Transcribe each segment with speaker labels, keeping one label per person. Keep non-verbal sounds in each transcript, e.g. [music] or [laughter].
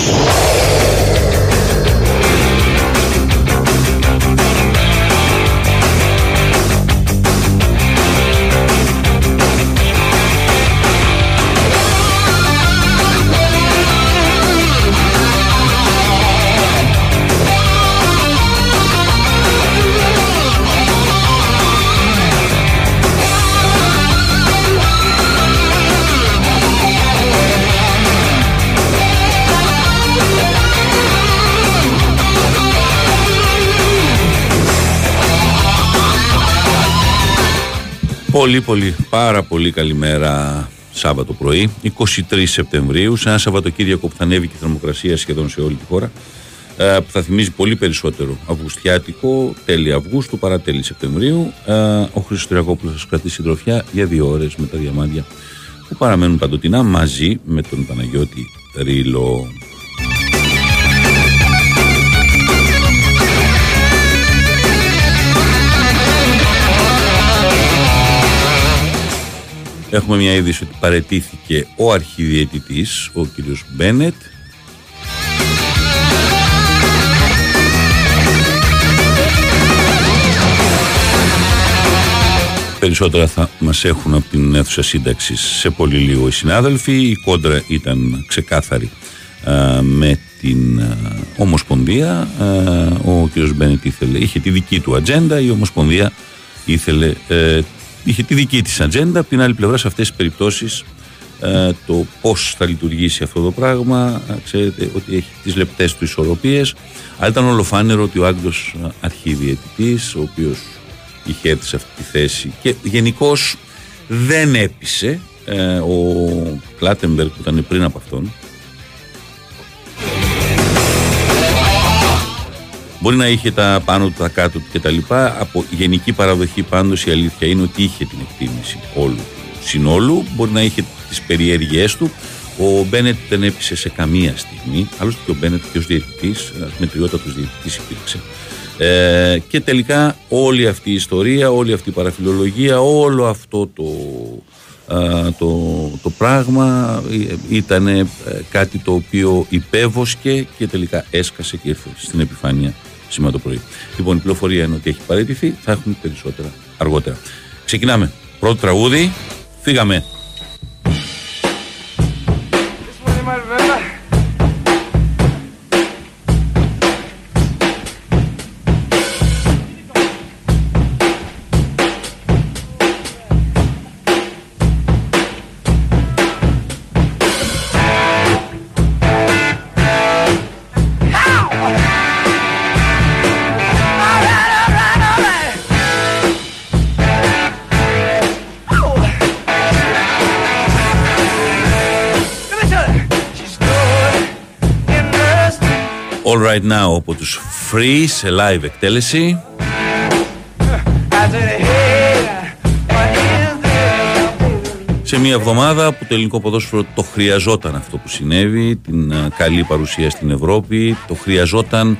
Speaker 1: Thank. Πολύ πολύ. Πάρα πολύ καλημέρα Σάββατο πρωί. 23 Σεπτεμβρίου σε ένα Σαββατοκύριακο που θα ανέβει και η θερμοκρασία σχεδόν σε όλη τη χώρα ε, που θα θυμίζει πολύ περισσότερο Αυγουστιάτικο τέλη Αυγούστου παρά τέλη Σεπτεμβρίου. Ε, ο Χρήστος Τριακόπουλος θα σας κρατήσει συντροφιά για δύο ώρες με τα διαμάντια που παραμένουν παντοτινά μαζί με τον Παναγιώτη Ρήλο Έχουμε μια είδηση ότι παρετήθηκε ο αρχιδιαιτητής, ο κύριος Μπένετ. Περισσότερα θα μας έχουν από την αίθουσα σύνταξη σε πολύ λίγο οι συνάδελφοι. Η κόντρα ήταν ξεκάθαρη με την Ομοσπονδία. ο κύριος Μπένετ ήθελε, είχε τη δική του ατζέντα, η Ομοσπονδία ήθελε ε, είχε τη δική της ατζέντα. Από την άλλη πλευρά σε αυτές τις περιπτώσεις ε, το πώς θα λειτουργήσει αυτό το πράγμα ε, ξέρετε ότι έχει τις λεπτές του ισορροπίες αλλά ήταν ολοφάνερο ότι ο Άγγλος ε, αρχιδιαιτητής ο οποίος είχε έρθει σε αυτή τη θέση και γενικώς δεν έπεισε ο Κλάτεμπεργκ που ήταν πριν από αυτόν Μπορεί να είχε τα πάνω του, τα κάτω του κτλ. Από γενική παραδοχή πάντως η αλήθεια είναι ότι είχε την εκτίμηση όλου του συνόλου. Μπορεί να είχε τις περιέργειές του. Ο Μπένετ δεν έπεισε σε καμία στιγμή. Άλλωστε και ο Μπένετ και ως διαιτητής, ένα μετριότατο διαιτητής υπήρξε. Ε, και τελικά όλη αυτή η ιστορία, όλη αυτή η παραφιλολογία, όλο αυτό το, το, το πράγμα ήταν κάτι το οποίο υπέβοσκε και τελικά έσκασε και ήρθε στην επιφάνεια σήμερα το πρωί. Λοιπόν, η πληροφορία είναι ότι έχει παραιτηθεί, θα έχουμε περισσότερα αργότερα. Ξεκινάμε. Πρώτο τραγούδι, φύγαμε. Right Now από τους Free σε live εκτέλεση. Σε μια εβδομάδα που το ελληνικό ποδόσφαιρο το χρειαζόταν αυτό που συνέβη την καλή παρουσία στην Ευρώπη το χρειαζόταν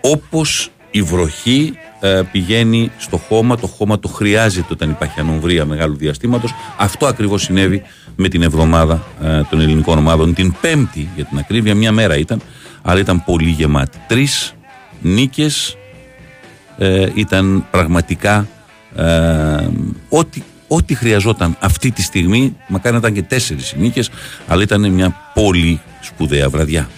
Speaker 1: όπως η βροχή πηγαίνει στο χώμα το χώμα το χρειάζεται όταν υπάρχει ανομβρία μεγάλου διαστήματος. Αυτό ακριβώς συνέβη με την εβδομάδα των ελληνικών ομάδων. Την πέμπτη για την ακρίβεια μια μέρα ήταν αλλά ήταν πολύ γεμάτη. Τρεις νίκες ε, ήταν πραγματικά ε, ό,τι, ό,τι χρειαζόταν αυτή τη στιγμή. Μακάρι να ήταν και τέσσερις νίκες, αλλά ήταν μια πολύ σπουδαία βραδιά.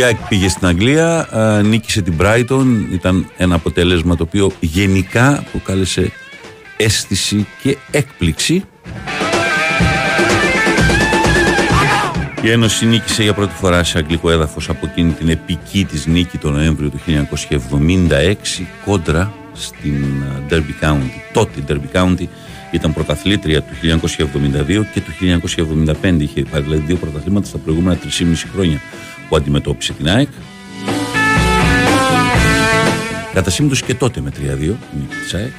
Speaker 1: Η ΑΕΚ πήγε στην Αγγλία, νίκησε την Brighton. Ήταν ένα αποτέλεσμα το οποίο γενικά προκάλεσε αίσθηση και έκπληξη. Η Ένωση νίκησε για πρώτη φορά σε αγγλικό έδαφος από εκείνη την επική της νίκη τον Νοέμβριο του 1976 κόντρα στην Derby County. Τότε η Derby County ήταν πρωταθλήτρια του 1972 και του 1975. Είχε πάρει δηλαδή δύο πρωταθλήματα στα προηγούμενα 3,5 χρόνια που αντιμετώπισε την ΑΕΚ. Κατά σύμπτωση και τότε με 3-2 η νίκη της ΑΕΚ.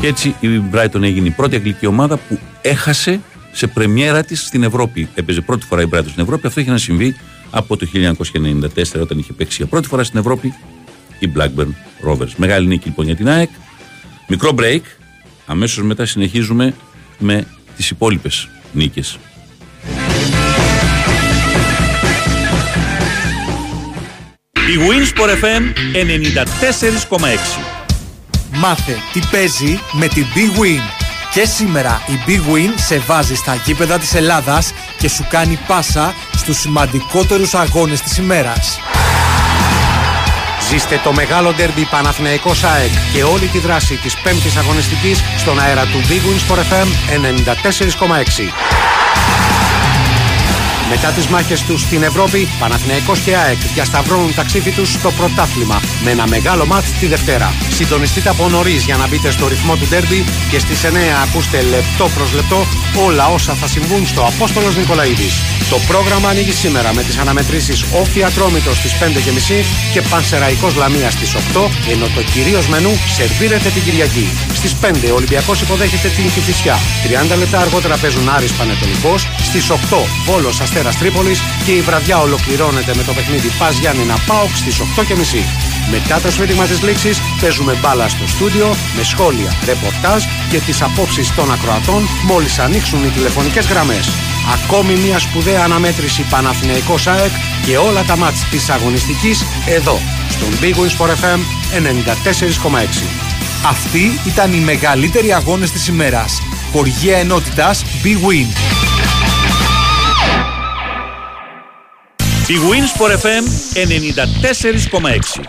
Speaker 1: Και έτσι η Brighton έγινε η πρώτη αγγλική ομάδα που έχασε σε πρεμιέρα της στην Ευρώπη. Έπαιζε πρώτη φορά η Brighton στην Ευρώπη. Αυτό είχε να συμβεί από το 1994 όταν είχε παίξει για πρώτη φορά στην Ευρώπη η Blackburn Rovers. Μεγάλη νίκη λοιπόν για την ΑΕΚ. Μικρό break. Αμέσως μετά συνεχίζουμε με τις υπόλοιπες νίκες.
Speaker 2: Η Winsport FM 94,6
Speaker 3: Μάθε τι παίζει με την Big Win. Και σήμερα η Big Win σε βάζει στα γήπεδα της Ελλάδας και σου κάνει πάσα στους σημαντικότερους αγώνες της ημέρας.
Speaker 4: Ζήστε το μεγάλο ντέρμπι Παναθηναϊκός ΑΕΚ και όλη τη δράση της πέμπτης αγωνιστικής στον αέρα του Big Win Sport FM 94,6. Μετά τις μάχες τους στην Ευρώπη, Παναθηναϊκός και ΑΕΚ διασταυρώνουν τα ξύφη τους στο πρωτάθλημα με ένα μεγάλο μάτς τη Δευτέρα. Συντονιστείτε από νωρίς για να μπείτε στο ρυθμό του ντέρμπι και στις 9 ακούστε λεπτό προς λεπτό όλα όσα θα συμβούν στο Απόστολος Νικολαίδης. Το πρόγραμμα ανοίγει σήμερα με τις αναμετρήσεις Όφη Ατρόμητος στις 5.30 και Πανσεραϊκός Λαμίας στις 8, ενώ το κυρίως μενού σερβίρεται την Κυριακή. Στις 5 ο Ολυμπιακός υποδέχεται την Κηφισιά. 30 λεπτά αργότερα παίζουν Άρης Πανετολικός. Στις 8 Βόλος Αστέρα Τρίπολης και η βραδιά ολοκληρώνεται με το παιχνίδι Πας Γιάννηνα Πάοξ στις 8.30. Μετά το σφύριγμα της λήξης, παίζουμε μπάλα στο στούντιο με σχόλια, ρεπορτάζ και τις απόψεις των ακροατών μόλις ανοίξουν οι τηλεφωνικές γραμμές. Ακόμη μια σπουδαία αναμέτρηση Παναθηναϊκός ΑΕΚ και όλα τα μάτς της αγωνιστικής εδώ, στον Big Wings for FM 94,6.
Speaker 3: Αυτοί ήταν οι μεγαλύτεροι αγώνες της ημέρας. Χοργία ενότητας Big Win.
Speaker 2: Η Winsport FM 94,6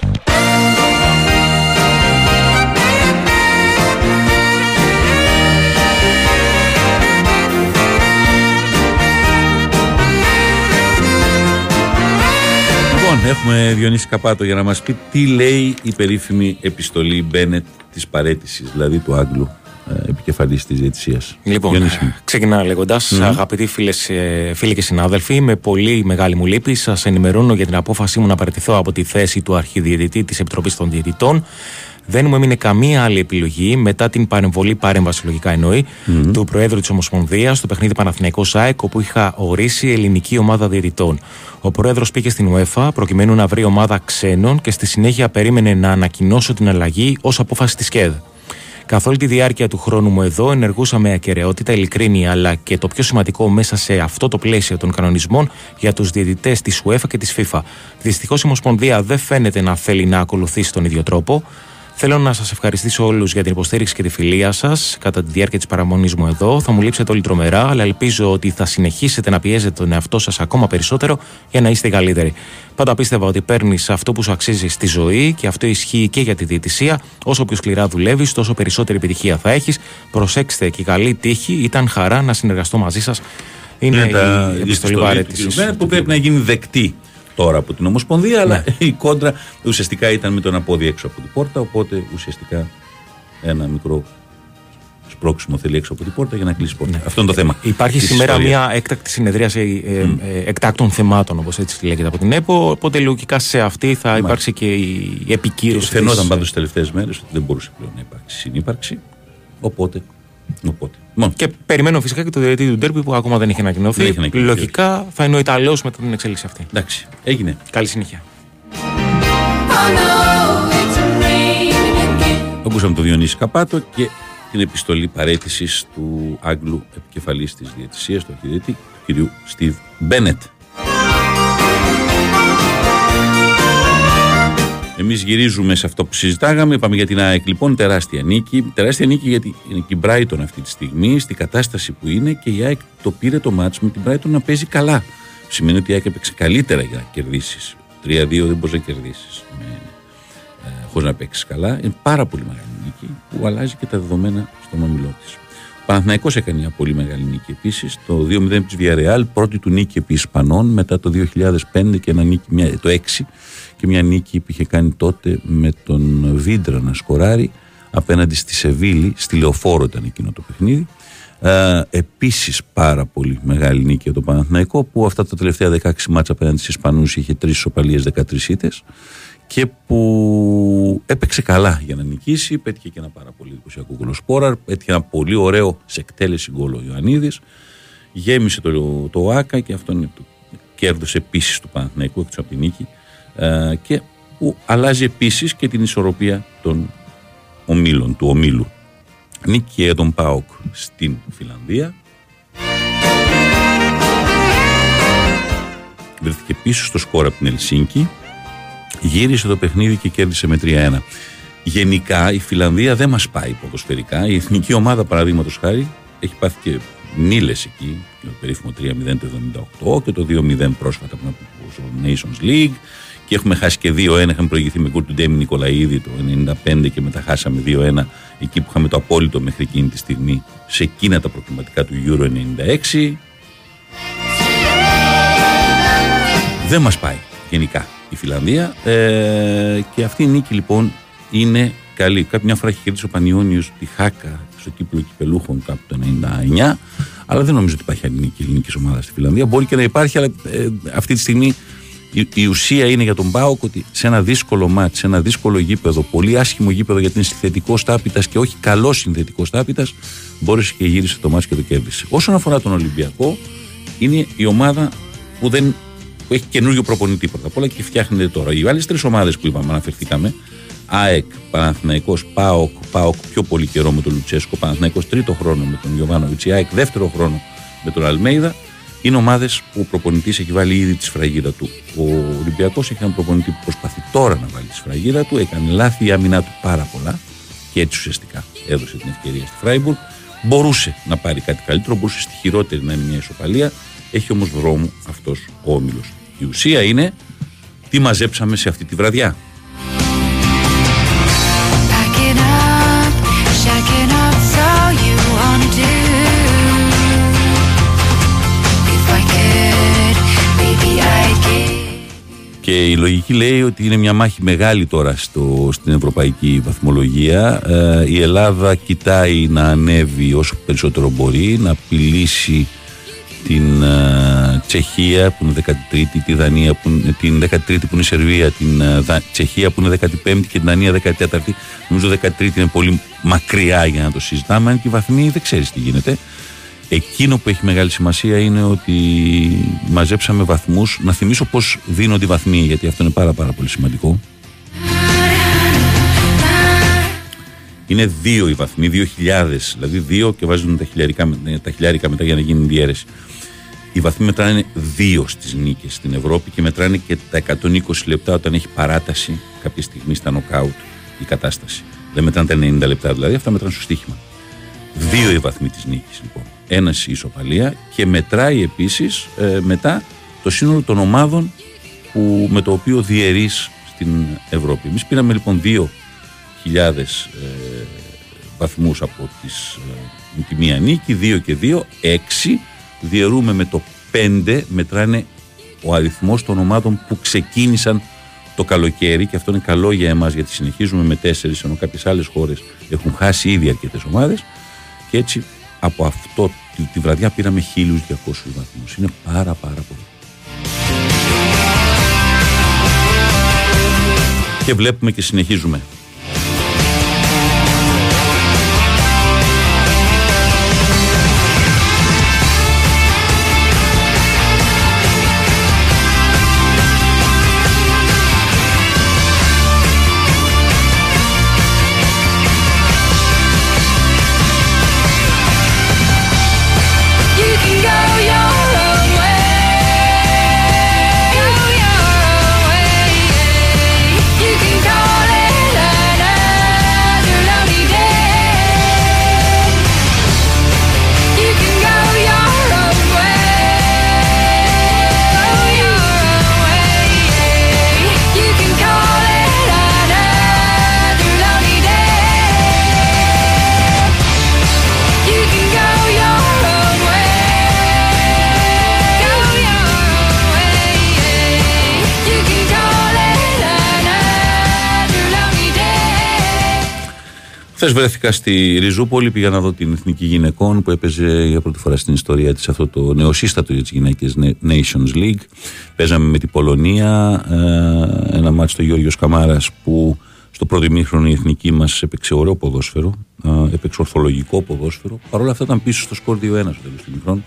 Speaker 1: Λοιπόν, έχουμε Διονύση Καπάτο για να μας πει τι λέει η περίφημη επιστολή Μπένετ της παρέτησης, δηλαδή του Άγγλου. ε, επικεφαλής της διαιτησίας.
Speaker 5: Λοιπόν, ξεκινάω λέγοντας, mm. αγαπητοί φίλες, ε, φίλοι και συνάδελφοι, με πολύ μεγάλη μου λύπη σας ενημερώνω για την απόφασή μου να παραιτηθώ από τη θέση του αρχιδιαιτητή της Επιτροπής των Διαιτητών. Δεν μου έμεινε καμία άλλη επιλογή μετά την παρεμβολή, παρέμβαση λογικά εννοεί, mm. του Προέδρου της Ομοσπονδίας στο παιχνίδι Παναθηναϊκός ΣΑΕΚ, όπου είχα ορίσει ελληνική ομάδα διαιτητών. Ο Πρόεδρος πήγε στην UEFA προκειμένου να βρει ομάδα ξένων και στη συνέχεια περίμενε να ανακοινώσω την αλλαγή ως απόφαση της ΚΕΔ. Καθ' όλη τη διάρκεια του χρόνου μου εδώ ενεργούσα με ακαιρεότητα, ειλικρίνη αλλά και το πιο σημαντικό μέσα σε αυτό το πλαίσιο των κανονισμών για τους διαιτητές της UEFA και της FIFA. Δυστυχώς η Ομοσπονδία δεν φαίνεται να θέλει να ακολουθήσει τον ίδιο τρόπο. Θέλω να σας ευχαριστήσω όλους για την υποστήριξη και τη φιλία σας κατά τη διάρκεια της παραμονής μου εδώ. Θα μου λείψετε όλοι τρομερά, αλλά ελπίζω ότι θα συνεχίσετε να πιέζετε τον εαυτό σας ακόμα περισσότερο για να είστε καλύτεροι. Πάντα πίστευα ότι παίρνεις αυτό που σου αξίζει στη ζωή και αυτό ισχύει και για τη διαιτησία. Όσο πιο σκληρά δουλεύεις, τόσο περισσότερη επιτυχία θα έχεις. Προσέξτε και καλή τύχη. Ήταν χαρά να συνεργαστώ μαζί σας. Είναι, Είναι η επιστολή παρέτηση.
Speaker 1: Που πρέπει να γίνει δεκτή τώρα από την Ομοσπονδία, αλλά ναι. η κόντρα ουσιαστικά ήταν με τον απόδι έξω από την πόρτα. Οπότε ουσιαστικά ένα μικρό σπρώξιμο θέλει έξω από την πόρτα για να κλείσει πόρτα. Ναι. Αυτό είναι το θέμα.
Speaker 5: Υπάρχει σήμερα μια έκτακτη συνεδρίαση ε, ε, εκτάκτων θεμάτων, όπως έτσι λέγεται από την ΕΠΟ. Οπότε λογικά σε αυτή θα υπάρξει και η επικύρωση.
Speaker 1: Φαινόταν πάντως τις τελευταίες μέρες ότι δεν μπορούσε πλέον να υπάρξει συνύπαρξη. Οπότε Οπότε.
Speaker 5: Μόνο. Και περιμένω φυσικά και το διαιτητή του Ντέρμπι που ακόμα δεν έχει ανακοινωθεί. Λογικά θα είναι ο Ιταλός μετά την εξέλιξη αυτή.
Speaker 1: Εντάξει. Έγινε.
Speaker 5: Καλή συνέχεια.
Speaker 1: Ακούσαμε τον Διονύση Καπάτο και την επιστολή παρέτησης του Άγγλου επικεφαλής της διαιτησίας, του αρχιδιετή, του κ. Στίβ Μπένετ. Εμείς γυρίζουμε σε αυτό που συζητάγαμε. Πάμε για την ΑΕΚ λοιπόν. Τεράστια νίκη. Τεράστια νίκη γιατί είναι και η Brighton αυτή τη στιγμή, στην κατάσταση που είναι και η ΑΕΚ το πήρε το μάτς με την Brighton να παίζει καλά. Σημαίνει ότι η ΑΕΚ έπαιξε καλύτερα για να κερδίσει. 3-2 δεν μπορείς να κερδίσεις ε, χωρίς να παίξεις καλά. Είναι πάρα πολύ μεγάλη νίκη που αλλάζει και τα δεδομένα στον όμιλό της. Ο Παναθηναϊκός έκανε μια πολύ μεγάλη νίκη επίσης. Το 2-0 της Villarreal, πρώτη του νίκη επί Ισπανών μετά το 2005 και ένα νίκη, μια, το 6 και μια νίκη που είχε κάνει τότε με τον Βίντρα να σκοράρει απέναντι στη Σεβίλη, στη Λεωφόρο ήταν εκείνο το παιχνίδι. Ε, Επίσης πάρα πολύ μεγάλη νίκη για το Παναθηναϊκό που αυτά τα τελευταία 16 μάτσα απέναντι στους Ισπανούς είχε τρεις ισοπαλίε 13 ήττες και που έπαιξε καλά για να νικήσει. Πέτυχε και ένα πάρα πολύ εντυπωσιακό γκολ Σπόραρ. Πέτυχε ένα πολύ ωραίο σε εκτέλεση γκολ ο Ιωαννίδης. Γέμισε το, το ΆΚΑ και αυτό είναι το κέρδος επίσης του Παναθηναϊκού εκτός από τη νίκη. Ε, και που αλλάζει επίσης και την ισορροπία των ομίλων, του ομίλου. Νίκη για τον ΠΑΟΚ στην Φιλανδία. Βρέθηκε πίσω στο σκορ από την Ελσίνκη. Γύρισε το παιχνίδι και κέρδισε με 3-1. Γενικά η Φιλανδία δεν μας πάει ποδοσφαιρικά. Η εθνική ομάδα παραδείγματος χάρη έχει πάθει και νύλε εκεί. Το περίφημο 3-0 το 78 και το 2-0 πρόσφατα από το Nations League και έχουμε χάσει και 2-1. Είχαμε προηγηθεί με γκολ του Ντέμι Νικολαίδη το 95 και μετά χάσαμε 2-1 εκεί που είχαμε το απόλυτο μέχρι εκείνη τη στιγμή σε εκείνα τα προκληματικά του Euro 96. Δεν μας πάει γενικά η Φιλανδία ε, και αυτή η νίκη λοιπόν είναι καλή. Κάποια φορά έχει κερδίσει ο Πανιόνιος τη Χάκα στο κύπλο κυπελούχων κάπου το 99 αλλά δεν νομίζω ότι υπάρχει άλλη νίκη ελληνικής ομάδας στη Φιλανδία. Μπορεί και να υπάρχει, αλλά ε, αυτή τη στιγμή η, η, ουσία είναι για τον Πάοκ ότι σε ένα δύσκολο μάτς, σε ένα δύσκολο γήπεδο, πολύ άσχημο γήπεδο γιατί είναι συνθετικός τάπητας και όχι καλό συνθετικός τάπητας, μπόρεσε και γύρισε το μάτς και το κέρδισε. Όσον αφορά τον Ολυμπιακό, είναι η ομάδα που, δεν, που έχει καινούριο προπονητή πρώτα απ' όλα και φτιάχνεται τώρα. Οι άλλες τρεις ομάδες που είπαμε, αναφερθήκαμε, ΑΕΚ, Παναθηναϊκός, ΠΑΟΚ, ΠΑΟΚ πιο πολύ καιρό με τον Λουτσέσκο, Παναθηναϊκός τρίτο χρόνο με τον Γιωβάνοβιτς, ΑΕΚ δεύτερο χρόνο με τον Αλμέιδα είναι ομάδες που ο προπονητής έχει βάλει ήδη τη σφραγίδα του. Ο Ολυμπιακός έχει έναν προπονητή που προσπαθεί τώρα να βάλει τη σφραγίδα του. Έκανε λάθη η άμυνά του πάρα πολλά και έτσι ουσιαστικά έδωσε την ευκαιρία στη Φράιμπουργκ. Μπορούσε να πάρει κάτι καλύτερο, μπορούσε στη χειρότερη να είναι μια ισοπαλία. Έχει όμως δρόμο αυτός ο όμιλος. Η ουσία είναι τι μαζέψαμε σε αυτή τη βραδιά. Και η λογική λέει ότι είναι μια μάχη μεγάλη τώρα στο, στην ευρωπαϊκή βαθμολογία. Ε, η Ελλάδα κοιτάει να ανέβει όσο περισσότερο μπορεί, να απειλήσει την ε, Τσεχία που είναι 13η, τη Δανία που είναι, την 13η που είναι η Σερβία, την ε, Τσεχία που είναι 15η και την Δανία 14η. Νομίζω 13η είναι πολύ μακριά για να το συζητάμε. Αν και οι βαθμοί δεν ξέρεις τι γίνεται. Εκείνο που έχει μεγάλη σημασία είναι ότι μαζέψαμε βαθμούς. Να θυμίσω πώς δίνονται οι βαθμοί, γιατί αυτό είναι πάρα πάρα πολύ σημαντικό. Είναι δύο οι βαθμοί, δύο χιλιάδες, δηλαδή δύο και βάζουν τα χιλιάρικα, τα χιλιάρικα μετά για να γίνει διαίρεση. Οι βαθμοί μετράνε δύο στις νίκες στην Ευρώπη και μετράνε και τα 120 λεπτά όταν έχει παράταση κάποια στιγμή στα νοκάουτ η κατάσταση. Δεν μετράνε τα 90 λεπτά δηλαδή, αυτά μετράνε στο στοίχημα. Δύο οι βαθμοί της νίκης λοιπόν ένας ισοπαλία και μετράει επίσης ε, μετά το σύνολο των ομάδων που, με το οποίο διαιρείς στην Ευρώπη. Εμείς πήραμε λοιπόν 2.000 ε, βαθμούς από τις, ε, τη μία νίκη, 2 και 2, 6, διαιρούμε με το 5, μετράνε ο αριθμός των ομάδων που ξεκίνησαν το καλοκαίρι και αυτό είναι καλό για εμάς γιατί συνεχίζουμε με 4 ενώ κάποιες άλλες χώρες έχουν χάσει ήδη αρκετές ομάδες και έτσι από αυτό τη, τη βραδιά πήραμε 1200 βαθμούς. Είναι πάρα πάρα πολύ. Και βλέπουμε και συνεχίζουμε. Χθες βρέθηκα στη Ριζούπολη, πήγα να δω την Εθνική Γυναικών που έπαιζε για πρώτη φορά στην ιστορία της αυτό το νεοσύστατο για τις γυναίκες Nations League. Παίζαμε με την Πολωνία, ε, ένα μάτσο του Γιώργο Καμάρας που στο πρώτο ημίχρονο η εθνική μας έπαιξε ωραίο ποδόσφαιρο, ε, έπαιξε ορθολογικό ποδόσφαιρο. Παρ' όλα αυτά ήταν πίσω στο σκορ 2-1 στο τέλος του ημίχρονου.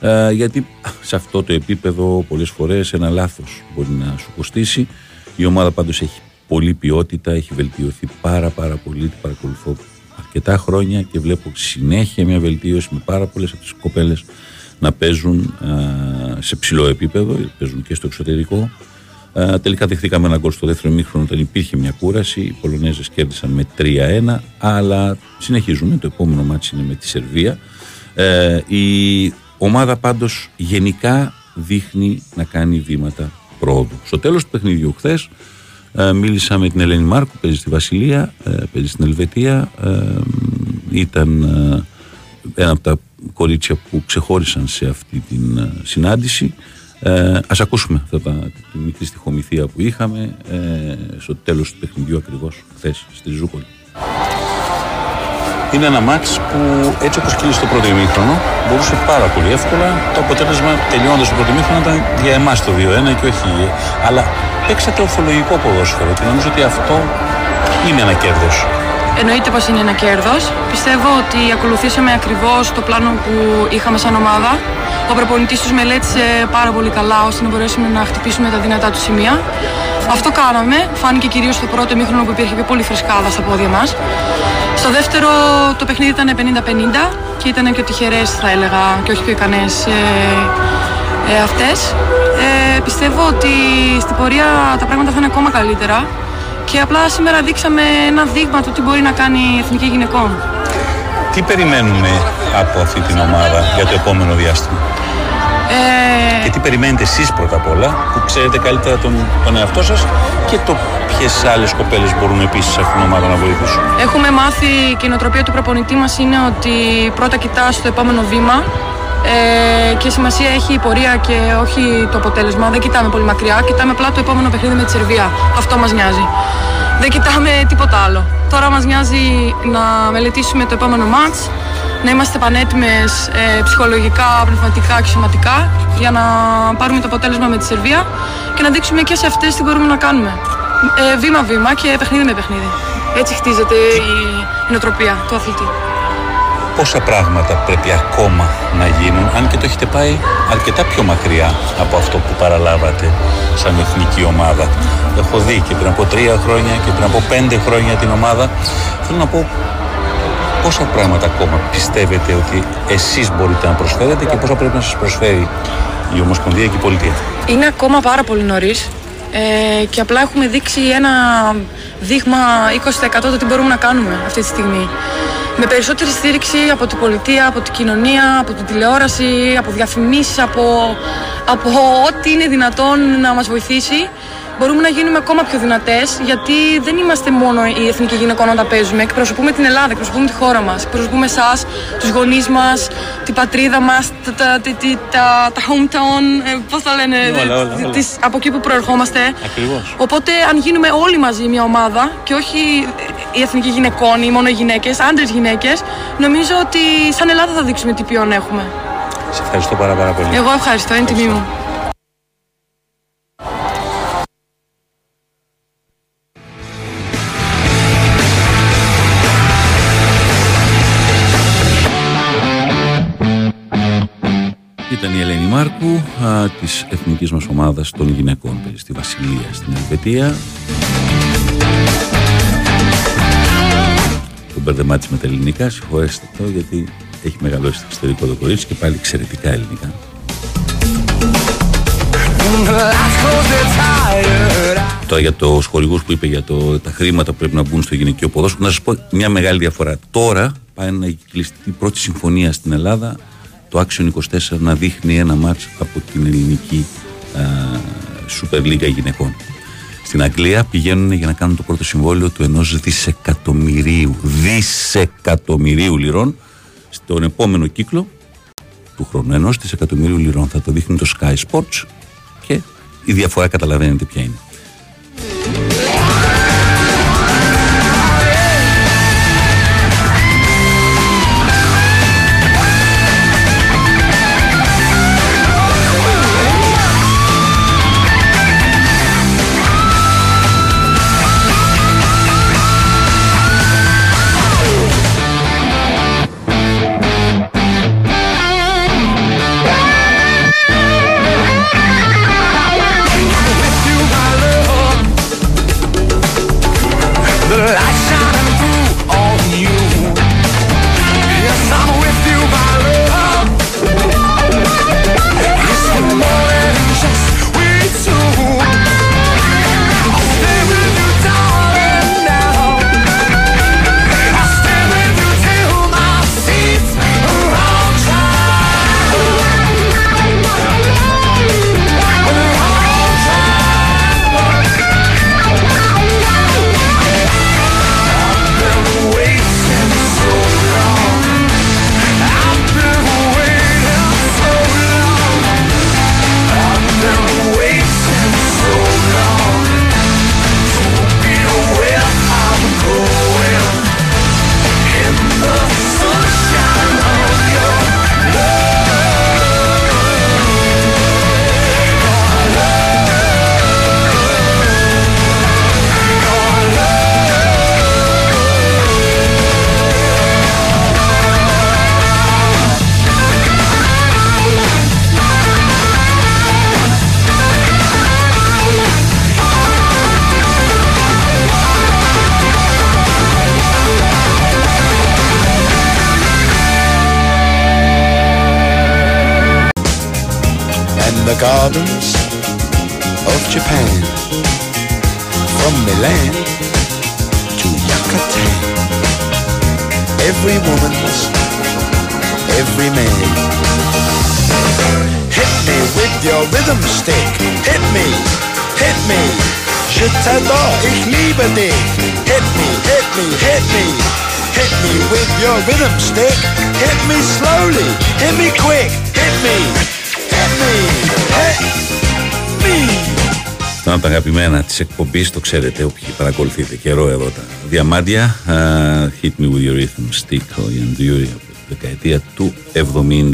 Speaker 1: Ε, γιατί σε αυτό το επίπεδο πολλές φορές ένα λάθος μπορεί να σου κοστίσει. Η ομάδα πάντως έχει πολλή ποιότητα, έχει βελτιωθεί πάρα πάρα πολύ, την παρακολουθώ αρκετά χρόνια και βλέπω συνέχεια μια βελτίωση με πάρα πολλές από τις κοπέλες να παίζουν α, σε ψηλό επίπεδο, παίζουν και στο εξωτερικό. Α, τελικά δεχτήκαμε ένα γκολ στο δεύτερο μήχρονο όταν υπήρχε μια κούραση. Οι Πολωνέζες κέρδισαν με 3-1, αλλά συνεχίζουμε. Το επόμενο μάτι είναι με τη Σερβία. Ε, η ομάδα πάντως γενικά δείχνει να κάνει βήματα πρόοδου. Στο τέλος του παιχνιδιού χθες ε, μίλησα με την Ελένη Μάρκου, παίζει στη Βασιλεία, ε, παίζει στην Ελβετία. Ε, ήταν ένα από τα κορίτσια που ξεχώρισαν σε αυτή την συνάντηση. Ε, ας ακούσουμε αυτά τα, τη μικρή στοιχομηθεία που είχαμε στο τέλος του παιχνιδιού ακριβώς χθες στη Ζούπολη. Είναι ένα μάτς που έτσι όπως κύλησε το πρώτο ημίχρονο μπορούσε πάρα πολύ εύκολα το αποτέλεσμα τελειώνοντας το πρώτο ημίχρονο ήταν για εμάς το 2-1 και όχι αλλά παίξατε ορθολογικό ποδόσφαιρο και νομίζω ότι αυτό είναι ένα κέρδος.
Speaker 6: Εννοείται πως είναι ένα κέρδος. Πιστεύω ότι ακολουθήσαμε ακριβώς το πλάνο που είχαμε σαν ομάδα. Ο προπονητής τους μελέτησε πάρα πολύ καλά ώστε να μπορέσουμε να χτυπήσουμε τα δυνατά του σημεία. Αυτό κάναμε. Φάνηκε κυρίως στο πρώτο μήχρονο που υπήρχε πιο πολύ φρεσκάδα στα πόδια μας. Στο δεύτερο το παιχνίδι ήταν 50-50 και ήταν και τυχερές θα έλεγα και όχι πιο ικανές ε, ε, αυτές. Ε, πιστεύω ότι στην πορεία τα πράγματα θα είναι ακόμα καλύτερα και απλά σήμερα δείξαμε ένα δείγμα του τι μπορεί να κάνει η Εθνική Γυναικών.
Speaker 1: Τι περιμένουμε από αυτή την ομάδα για το επόμενο διάστημα; Ε... Και τι περιμένετε εσείς πρώτα απ' όλα που ξέρετε καλύτερα τον, τον εαυτό σας και το ποιες άλλες κοπέλες μπορούν επίσης σε αυτήν την ομάδα να βοηθήσουν.
Speaker 6: Έχουμε μάθει και η νοοτροπία του προπονητή μας είναι ότι πρώτα κοιτάς το επόμενο βήμα ε, και σημασία έχει η πορεία και όχι το αποτέλεσμα. Δεν κοιτάμε πολύ μακριά, κοιτάμε απλά το επόμενο παιχνίδι με τη Σερβία. Αυτό μας νοιάζει. Δεν κοιτάμε τίποτα άλλο. Τώρα μας νοιάζει να μελετήσουμε το επόμενο μάτς, να είμαστε πανέτοιμες ε, ψυχολογικά, πνευματικά και σωματικά για να πάρουμε το αποτέλεσμα με τη Σερβία και να δείξουμε και σε αυτές τι μπορούμε να κάνουμε. Ε, βήμα-βήμα και παιχνίδι με παιχνίδι. Έτσι χτίζεται η, η νοοτροπία του αθλητή
Speaker 1: πόσα πράγματα πρέπει ακόμα να γίνουν, αν και το έχετε πάει αρκετά πιο μακριά από αυτό που παραλάβατε σαν εθνική ομάδα. Έχω δει και πριν από τρία χρόνια και πριν από πέντε χρόνια την ομάδα. Θέλω να πω πόσα πράγματα ακόμα πιστεύετε ότι εσείς μπορείτε να προσφέρετε και πόσα πρέπει να σας προσφέρει η Ομοσπονδία και η Πολιτεία;
Speaker 6: Είναι ακόμα πάρα πολύ νωρίς. Ε, και απλά έχουμε δείξει ένα δείγμα 20% το τι μπορούμε να κάνουμε αυτή τη στιγμή με περισσότερη στήριξη από την πολιτεία, από την κοινωνία, από την τηλεόραση, από διαφημίσεις, από, από ό,τι είναι δυνατόν να μας βοηθήσει μπορούμε να γίνουμε ακόμα πιο δυνατές, γιατί δεν είμαστε μόνο οι εθνικοί γυναικών όταν παίζουμε. Εκπροσωπούμε την Ελλάδα, εκπροσωπούμε τη χώρα μας. Εκπροσωπούμε εσάς, τους γονείς μας, την πατρίδα μας, τα, τα, τα, τα, hometown, ε, πώς τα λένε, όλα, όλα, όλα. Τις, από εκεί που προερχόμαστε.
Speaker 1: Ακριβώς.
Speaker 6: Οπότε, αν γίνουμε όλοι μαζί μια ομάδα και όχι οι εθνικοί γυναικών ή μόνο οι γυναίκες, άντρες γυναίκες, νομίζω ότι σαν Ελλάδα θα δείξουμε τι ποιόν έχουμε.
Speaker 1: Σε ευχαριστώ πάρα, πάρα πολύ.
Speaker 6: Εγώ ευχαριστώ, είναι τιμή μου.
Speaker 1: Μάρκου α, της εθνικής μας ομάδας των γυναικών στη Βασιλεία στην Ελβετία. Το μπερδεμά με τα ελληνικά, συγχωρέστε το γιατί έχει μεγαλώσει στο εξωτερικό το κορίτσι και πάλι εξαιρετικά ελληνικά. Τώρα για τους χορηγούς που είπε για το, τα χρήματα που πρέπει να μπουν στο γυναικείο ποδόσφαιρο, να σας πω μια μεγάλη διαφορά. Τώρα πάει να κλειστεί η πρώτη συμφωνία στην Ελλάδα το Action 24 να δείχνει ένα μάτς από την ελληνική α, Super League γυναικών. Στην Αγγλία πηγαίνουν για να κάνουν το πρώτο συμβόλαιο του ενός δισεκατομμυρίου, δισεκατομμυρίου λιρών στον επόμενο κύκλο του χρόνου. Ενός δισεκατομμυρίου λιρών θα το δείχνει το Sky Sports και η διαφορά καταλαβαίνετε ποια είναι.
Speaker 7: Japan, from Milan to Yucatan. Every woman's, every man. Hit me with your rhythm stick. Hit me, hit me. Je t'adore, ich liebe dich. Hit me, hit me, hit me. Hit me with your rhythm stick. Hit me slowly, hit me quick. Hit me, hit me.
Speaker 1: Ένα από τα αγαπημένα της εκπομπής, το ξέρετε, όποιοι παρακολουθείτε καιρό εδώ τα διαμάντια. Uh, hit me with your rhythm stick, ο Ιαν Διούρι από τη δεκαετία του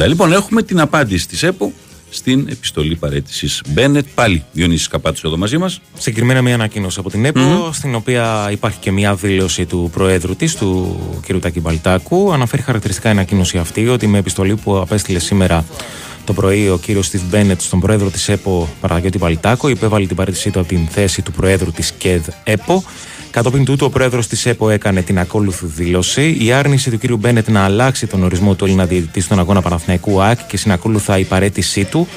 Speaker 1: 70. Λοιπόν, έχουμε την απάντηση της ΕΠΟ στην επιστολή παρέτησης Μπένετ. Πάλι Διονύσης Καπάτου εδώ μαζί μας.
Speaker 5: Συγκεκριμένα μια ανακοίνωση από την ΕΠΟ, στην οποία υπάρχει και μια δήλωση του Προέδρου της, του κ. Τάκη Μπαλτάκου. Αναφέρει χαρακτηριστικά η ανακοίνωση αυτή ότι με επιστολή που απέστειλε σήμερα το πρωί ο κύριος Στιβ Μπένετ στον πρόεδρο της ΕΠΟ Παραγιώτη Παλτάκο υπέβαλε την παρέτησή του από την θέση του προέδρου της ΚΕΔ ΕΠΟ. Κατόπιν τούτου, ο πρόεδρος της ΕΠΟ έκανε την ακόλουθη δήλωση. Η άρνηση του κύριου Μπένετ να αλλάξει τον ορισμό του Έλληνα διαιτητή στον αγώνα Παναθηναϊκού ΑΚ και συνακόλουθα η παρέτησή του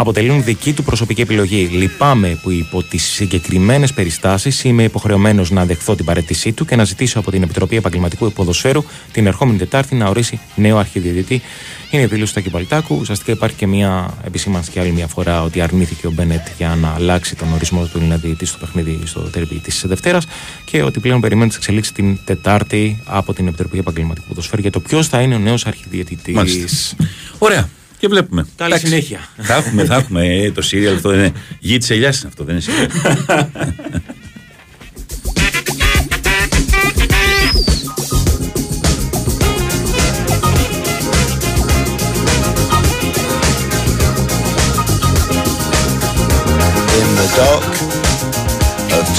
Speaker 5: αποτελούν δική του προσωπική επιλογή. Λυπάμαι που υπό τις συγκεκριμένες περιστάσεις είμαι υποχρεωμένος να δεχθώ την παρέτησή του και να ζητήσω από την Επιτροπή Επαγγελματικού Ποδοσφαίρου την ερχόμενη Τετάρτη να ορίσει νέο αρχιδιαιτητή. Είναι η δήλωση του Τακυπαλτάκου. Ουσιαστικά υπάρχει και μια επισήμανση και άλλη μια φορά ότι αρνήθηκε ο Μπένετ για να αλλάξει τον ορισμό του Έλληνα διαιτητή στο παιχνίδι στο τέρμι της Δευτέρας και ότι πλέον περιμένει τις εξελίξεις την Τετάρτη από την Επιτροπή Επαγγελματικού Ποδοσφαίρου για το ποιος θα είναι ο νέος αρχιδιαιτητής.
Speaker 1: Ωραία. Και βλέπουμε.
Speaker 5: Καλή
Speaker 1: Εντάξει.
Speaker 5: συνέχεια.
Speaker 1: Θα έχουμε, θα έχουμε. Ε, το σύριαλ αυτό δεν είναι. Γη της ελιάς αυτό, δεν είναι [laughs]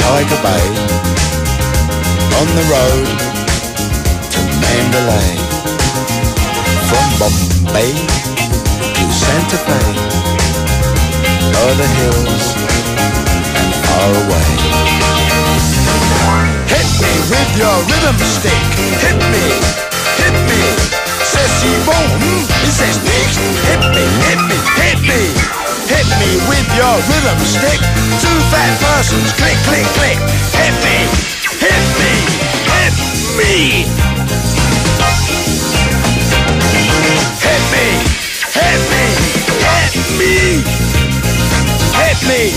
Speaker 7: Tiger Bay, on the road to Mandalay, from Bombay to Santa Fe, o'er the hills and far away. Hit me with your rhythm stick, hit me, hit me. Si bon, hmm, c'est nicht. Hit me, hit me, hit me. Hit me with your rhythm stick. Two fat persons, click, click, click. Hit me, hit me, hit me. Hit me, hit me, hit me. Hit me,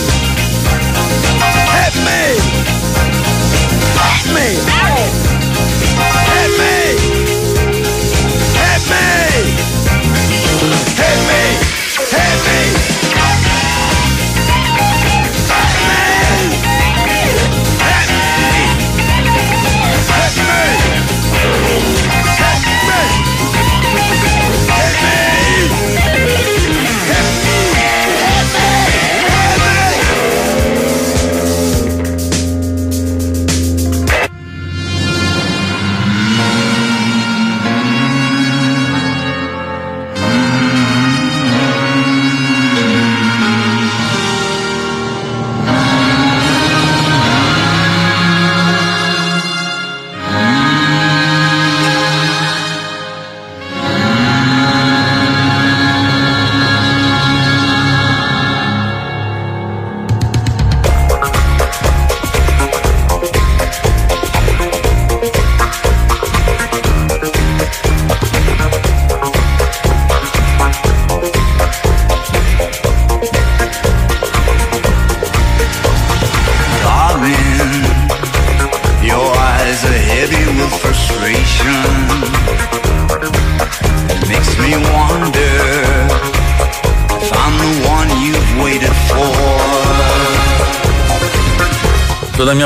Speaker 7: hit me. Hit me. Hit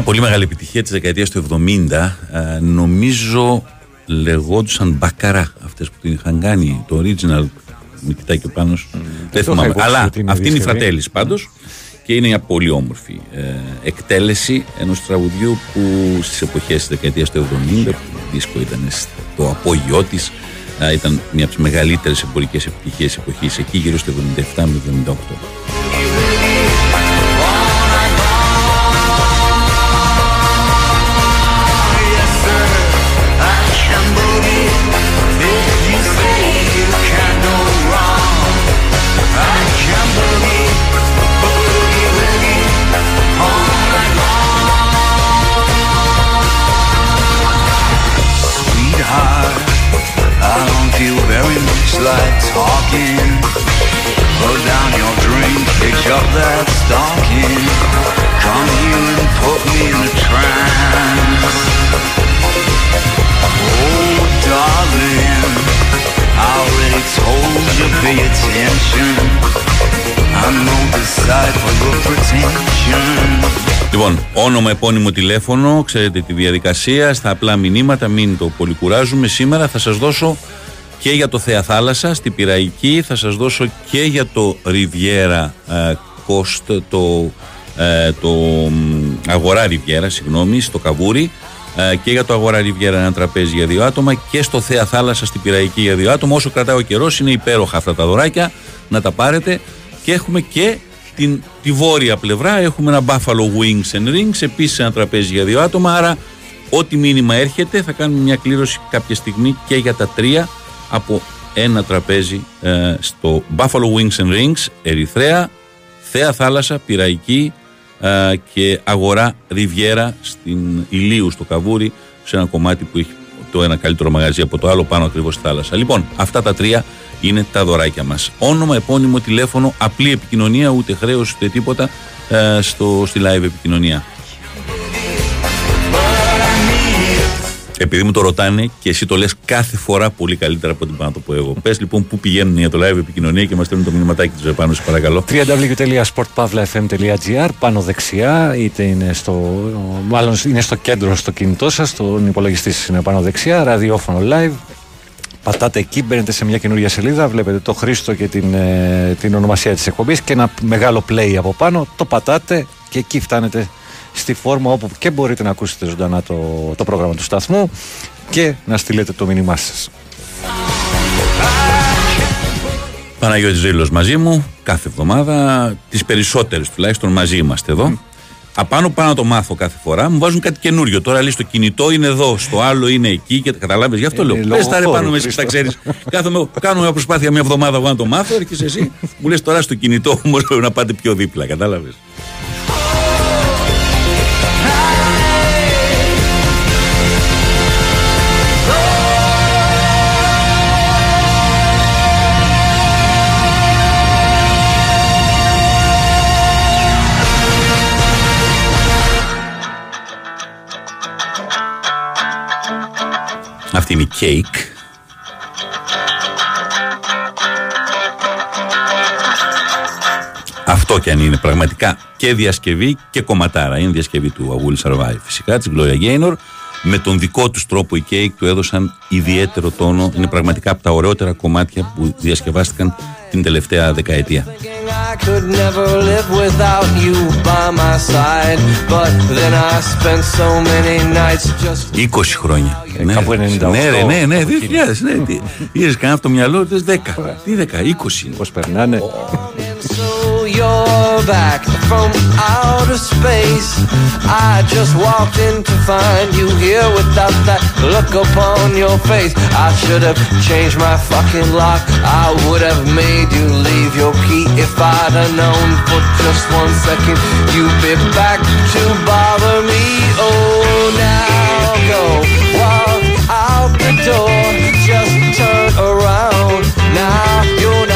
Speaker 1: πολύ μεγάλη επιτυχία της δεκαετίας του 70. Ε, νομίζω λεγόντουσαν μπακαρά αυτές που την είχαν κάνει. Το original με κοιτάει και ο πάνω. Δεν
Speaker 5: το είχα
Speaker 1: θυμάμαι.
Speaker 5: υπόψη
Speaker 1: Αλλά
Speaker 5: ότι είναι
Speaker 1: αυτή είναι η
Speaker 5: διασκευή.
Speaker 1: Φρατέλη πάντως. Και είναι μια πολύ όμορφη ε, εκτέλεση ενός τραγουδιού που στις εποχές της δεκαετίας του 70, που το δίσκο ήταν στο απόγειό της, ήταν μια από τις μεγαλύτερες εμπορικές επιτυχίες εποχής, εκεί γύρω στο 77 με 78. Όνομα, επώνυμο, τηλέφωνο, ξέρετε τη διαδικασία, στα απλά μηνύματα, μην το πολυκουράζουμε. Σήμερα θα σας δώσω και για το Θέα Θάλασσα, στην Πυραϊκή, θα σας δώσω και για το Riviera ε, Coast, το, ε, το μ, Αγορά Riviera, συγγνώμη, στο Καβούρι, ε, και για το Αγορά Riviera ένα τραπέζι για δύο άτομα και στο Θέα Θάλασσα στην Πυραϊκή για δύο άτομα. Όσο κρατάει ο καιρός, είναι υπέροχα αυτά τα δωράκια, να τα πάρετε. Και έχουμε και την, τη βόρεια πλευρά, έχουμε ένα Buffalo Wings and Rings, επίσης ένα τραπέζι για δύο άτομα. Άρα, ό,τι μήνυμα έρχεται, θα κάνουμε μια κλήρωση κάποια στιγμή και για τα τρία από ένα τραπέζι ε, στο Buffalo Wings and Rings, Ερυθρέα, Θέα Θάλασσα, Πυραϊκή ε, και Αγορά Ριβιέρα στην Ηλίου στο Καβούρι, σε ένα κομμάτι που έχει το ένα καλύτερο μαγαζί από το άλλο πάνω ακριβώς στη θάλασσα. Λοιπόν, αυτά τα τρία είναι τα δωράκια μας. Όνομα, επώνυμο, τηλέφωνο, απλή επικοινωνία, ούτε χρέος, ούτε τίποτα ε, στο, στη live επικοινωνία. Επειδή μου το ρωτάνε και εσύ το λες κάθε φορά πολύ καλύτερα από την πάνω το πω εγώ. Πες λοιπόν πού πηγαίνουν για το live επικοινωνία και μας στέλνουν το μηνυματάκι του επάνω, σε παρακαλώ.
Speaker 8: www.sportpavlafm.gr πάνω δεξιά, είτε είναι στο, μάλλον είναι στο κέντρο στο κινητό σας, στον υπολογιστή σας είναι πάνω δεξιά, ραδιόφωνο live. Πατάτε εκεί, μπαίνετε σε μια καινούργια σελίδα, βλέπετε το Χρήστο και την, ε, την ονομασία της εκπομπής και ένα μεγάλο play από πάνω, το πατάτε και εκεί φτάνετε στη φόρμα όπου και μπορείτε να ακούσετε ζωντανά το, το πρόγραμμα του σταθμού και να στείλετε το μήνυμά σας.
Speaker 1: Παναγιώτης Ζήλος μαζί μου κάθε εβδομάδα, τις περισσότερες τουλάχιστον μαζί είμαστε εδώ. Απάνω πάνω να το μάθω κάθε φορά. Μου βάζουν κάτι καινούριο. Τώρα λέει στο κινητό είναι εδώ, στο άλλο είναι εκεί και καταλάβει. Γι' αυτό λέω.
Speaker 8: λόγω
Speaker 1: Πες τα ρε
Speaker 8: χώρου,
Speaker 1: πάνω μέσα και τα ξέρεις. Κάθομαι, κάνω μια προσπάθεια μια εβδομάδα εγώ να το μάθω, έρχεσαι εσύ. [laughs] Μου λες τώρα στο κινητό όμως να πάτε πιο δίπλα. Κατάλαβε. Αυτή είναι η Cake. Αυτό κι αν είναι πραγματικά και διασκευή και κομματάρα. Είναι διασκευή του Αγούλη Σαρβάη φυσικά, της Gloria Gaynor. Με τον δικό τους τρόπο οι Cake του έδωσαν ιδιαίτερο τόνο. Είναι πραγματικά από τα ωραιότερα κομμάτια που διασκευάστηκαν την τελευταία δεκαετία.
Speaker 9: I could never live without you by my side. But then I spent so many nights just
Speaker 1: 20 χρόνια. Ναι,
Speaker 8: κάπου 98.
Speaker 1: Ναι, ρε, ναι, ναι, 2000. Ναι, τι- Είχες κανένα από το μυαλό, θες 10. Τι 10, 20 είναι.
Speaker 8: Πώς περνάνε. [laughs]
Speaker 9: from outer space. I just walked in to find you here without that look upon your face. I should have changed my fucking lock. I would have made you leave your key if I'd have known for just one second you'd be back to bother me. Oh, now go walk out the door. Just turn around. Now you're not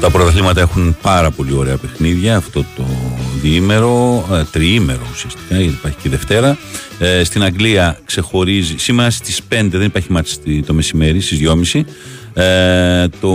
Speaker 1: Τα πρωταθλήματα έχουν πάρα πολύ ωραία παιχνίδια αυτό το διήμερο, ε, τριήμερο ουσιαστικά, γιατί υπάρχει και Δευτέρα. Ε, στην Αγγλία ξεχωρίζει, σήμερα στις 5 δεν υπάρχει μάτς στη- το μεσημέρι, στις 2.30. Ε, το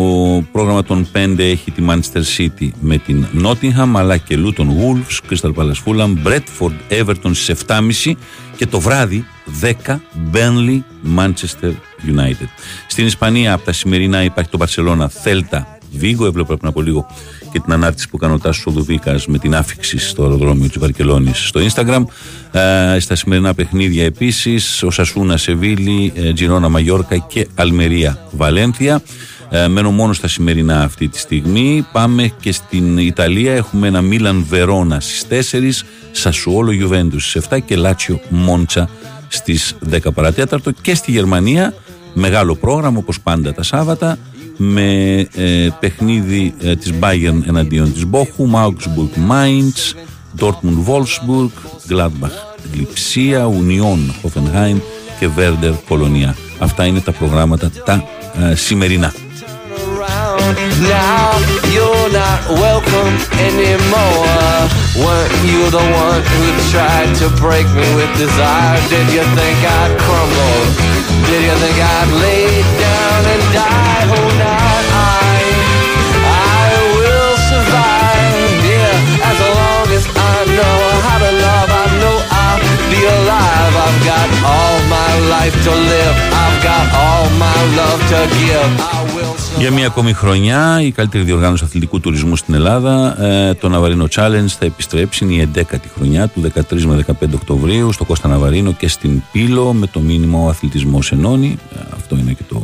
Speaker 1: πρόγραμμα των 5 έχει τη Manchester City με την Nottingham αλλά και Luton Wolves, Crystal Palace Fulham, Bradford Everton στις 7.30 και το βράδυ 10 Burnley Manchester United. Στην Ισπανία από τα σημερινά υπάρχει το Barcelona Celta Vigo, έβλεπα πριν από λίγο και την ανάρτηση που έκανε ο Τάσος Οδουβίκας με την άφηξη στο αεροδρόμιο της Βαρκελόνης στο Instagram. Ε, στα σημερινά παιχνίδια επίσης, ο Σασούνα Σεβίλη, ε, Τζιρόνα Μαγιόρκα και Αλμερία Βαλένθια. Ε, μένω μόνος στα σημερινά αυτή τη στιγμή. Πάμε και στην Ιταλία. Έχουμε ένα Μίλαν Βερόνα στις 4, Σασουόλο Γιουβέντους στις 7 και Λάτσιο Μόντσα στις 10 παρατέταρτο. Και στη Γερμανία, μεγάλο πρόγραμμα όπως πάντα τα Σάββατα με ε, παιχνίδι ε, της Bayern εναντίον της Bochum, Augsburg Mainz, Dortmund Wolfsburg, Gladbach Lipsia, Union Hoffenheim και Werder Κολονία. Αυτά είναι τα προγράμματα τα ε, σημερινά.
Speaker 9: Now you're not welcome anymore. Weren't you the one who tried to break me with desire? Did you think I'd crumble? Did you think I'd lay down and die? Oh, not I. I will survive. Yeah, as long as I know how to love, I know I'll be alive. I've got all my life to live. I've got all my love to give. I will
Speaker 1: Για μια ακόμη χρονιά, η καλύτερη διοργάνωση αθλητικού τουρισμού στην Ελλάδα, ε, το Ναβαρίνο Challenge θα επιστρέψει, είναι η 11η χρονιά του 13 με 15 Οκτωβρίου στο Κώστα Ναβαρίνο και στην Πύλο με το μήνυμα Ο Αθλητισμός Ενώνει. Ε, αυτό είναι και το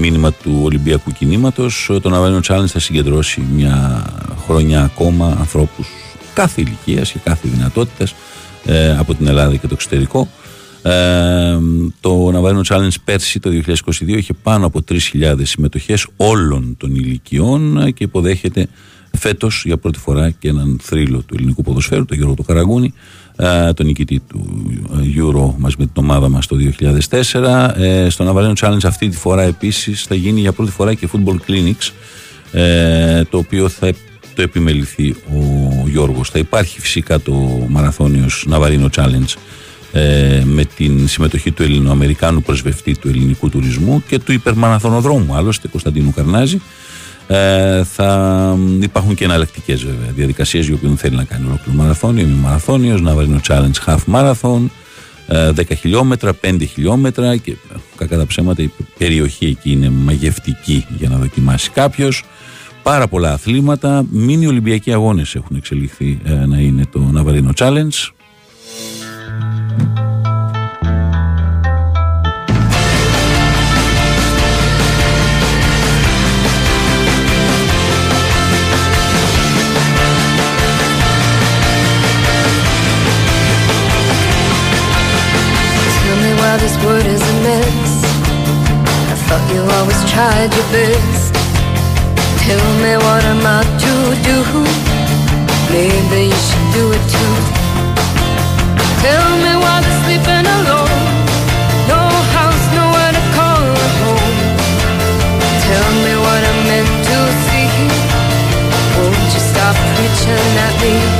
Speaker 1: μήνυμα του Ολυμπιακού κινήματος. Το Ναβαρίνο Challenge θα συγκεντρώσει μια χρονιά ακόμα ανθρώπους κάθε ηλικίας και κάθε δυνατότητα ε, από την Ελλάδα και το εξωτερικό. Ε, το Ναβαρίνο Challenge πέρσι το 2022 είχε πάνω από 3.000 συμμετοχές όλων των ηλικιών και υποδέχεται φέτος για πρώτη φορά και έναν θρύλο του ελληνικού ποδοσφαίρου, τον Γιώργο του Καραγούνη, ε, τον νικητή του Euro μαζί με την ομάδα μας το 2004. Ε, στο Ναβαρίνο Challenge αυτή τη φορά επίσης θα γίνει για πρώτη φορά και football clinics ε, το οποίο θα το επιμεληθεί ο Γιώργος. Θα υπάρχει φυσικά το μαραθώνιος Ναβαρίνο Challenge ε, με την συμμετοχή του Ελληνοαμερικάνου προσβευτή του ελληνικού τουρισμού και του υπερμαναθωνοδρόμου άλλωστε Κωνσταντίνου Καρνάζη ε, θα υπάρχουν και εναλλακτικές βέβαια διαδικασίες για όποιον θέλει να κάνει ολόκληρο μαραθώνιο, μη μαραθώνιος, να βάλει challenge half marathon, 10 ε, χιλιόμετρα, 5 χιλιόμετρα και κακά τα ψέματα η περιοχή εκεί είναι μαγευτική για να δοκιμάσει κάποιος. Πάρα πολλά αθλήματα, μίνι Ολυμπιακοί αγώνες έχουν εξελιχθεί ε, να είναι το Ναβαρίνο Challenge.
Speaker 10: This word is a mess. I thought you always tried your best. Tell me what am I to do? Maybe you should do it too. Tell me why they're sleeping alone. No house, nowhere to call home. Tell me what I'm meant to see. Won't you stop preaching at me?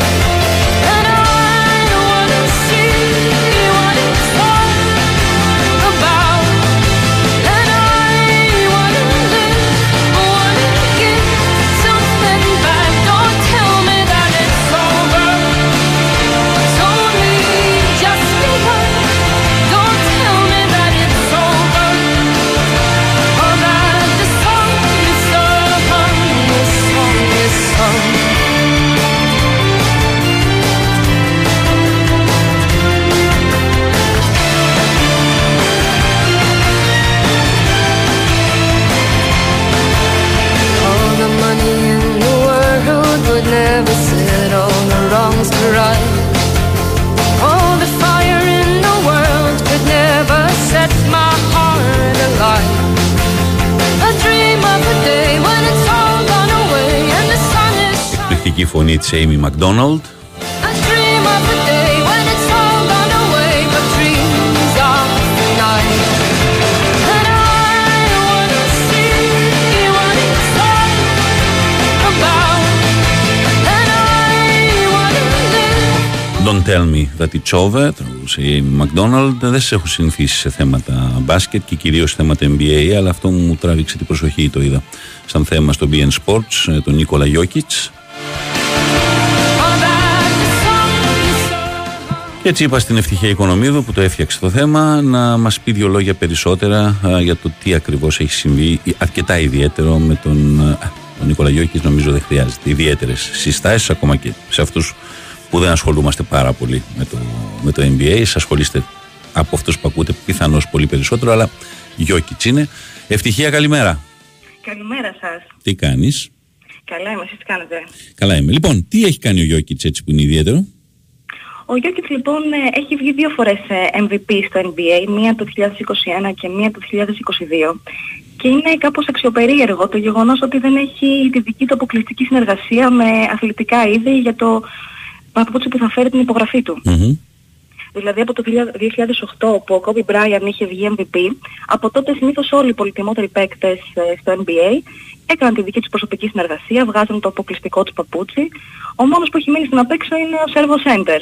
Speaker 10: About. And I wanna live. Don't tell me that it's over
Speaker 1: τραγουδούσε η Amy McDonald δεν σε έχω συνηθίσει σε θέματα μπάσκετ και κυρίως θέματα NBA αλλά αυτό μου τράβηξε την προσοχή το είδα σαν θέμα στο BN Sports ε, τον Νίκολα Γιώκητς Και έτσι είπα στην ευτυχία Οικονομίδου που το έφτιαξε το θέμα να μας πει δύο λόγια περισσότερα α, για το τι ακριβώς έχει συμβεί αρκετά ιδιαίτερο με τον α, Ο Νίκολα Γιώκη νομίζω δεν χρειάζεται ιδιαίτερες συστάσεις, ακόμα και σε αυτούς που δεν ασχολούμαστε πάρα πολύ με το, με το NBA. Σας ασχολείστε από αυτούς που ακούτε πιθανώς πολύ περισσότερο, αλλά Γιώκη είναι. Ευτυχία, καλημέρα.
Speaker 11: Καλημέρα σας.
Speaker 1: Τι κάνεις;
Speaker 11: Καλά είμαι, εσείς τι κάνετε;
Speaker 1: Καλά είμαι. Λοιπόν, τι έχει κάνει ο Γιώκη έτσι που είναι ιδιαίτερο;
Speaker 11: Ο Γιώκητ λοιπόν ε, έχει βγει δύο φορές ε, MVP στο NBA, μία το 2021 και μία το 2022. Και είναι κάπως αξιοπερίεργο το γεγονός ότι δεν έχει τη δική του αποκλειστική συνεργασία με αθλητικά είδη για το παπούτσι που θα φέρει την υπογραφή του. Δηλαδή από το 2008 που ο Kobe Bryant είχε βγει MVP, από τότε συνήθως όλοι οι πολυτιμότεροι παίκτες ε, στο NBA έκαναν τη δική τους προσωπική συνεργασία, βγάζουν το αποκλειστικό τους παπούτσι. Ο μόνος που έχει μείνει στην απέξω είναι ο Servo Center.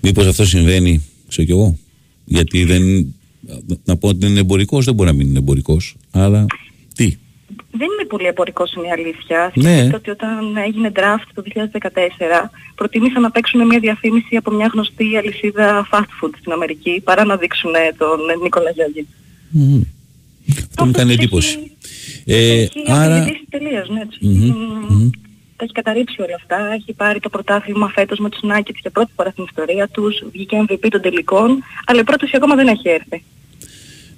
Speaker 1: Μήπως αυτό συμβαίνει, ξέρω κι εγώ. Γιατί δεν. Να πω ότι είναι εμπορικός, δεν μπορεί να μην είναι εμπορικός. Αλλά τι.
Speaker 11: Δεν είναι πολύ εμπορικός είναι η αλήθεια.
Speaker 1: Ναι.
Speaker 11: Σκεφτείτε ότι όταν έγινε draft το 2014 προτίμησαν να παίξουν μια διαφήμιση από μια γνωστή αλυσίδα fast food στην Αμερική παρά να δείξουν τον Νίκολα Γιώργη.
Speaker 1: Μμμ. Αυτό μου κάνει εντύπωση. Ε,
Speaker 11: Έχει
Speaker 1: άρα.
Speaker 11: αφιλητήσει τελείως, ναι. τους-
Speaker 1: Μμμ,
Speaker 11: Μμμ.
Speaker 1: μμμ.
Speaker 11: Τα έχει καταρρύψει όλα αυτά. Έχει πάρει το πρωτάθλημα φέτος με τους Nuggets για πρώτη φορά στην ιστορία τους. Βγήκε MVP των τελικών. Αλλά η πρόταση ακόμα δεν έχει έρθει.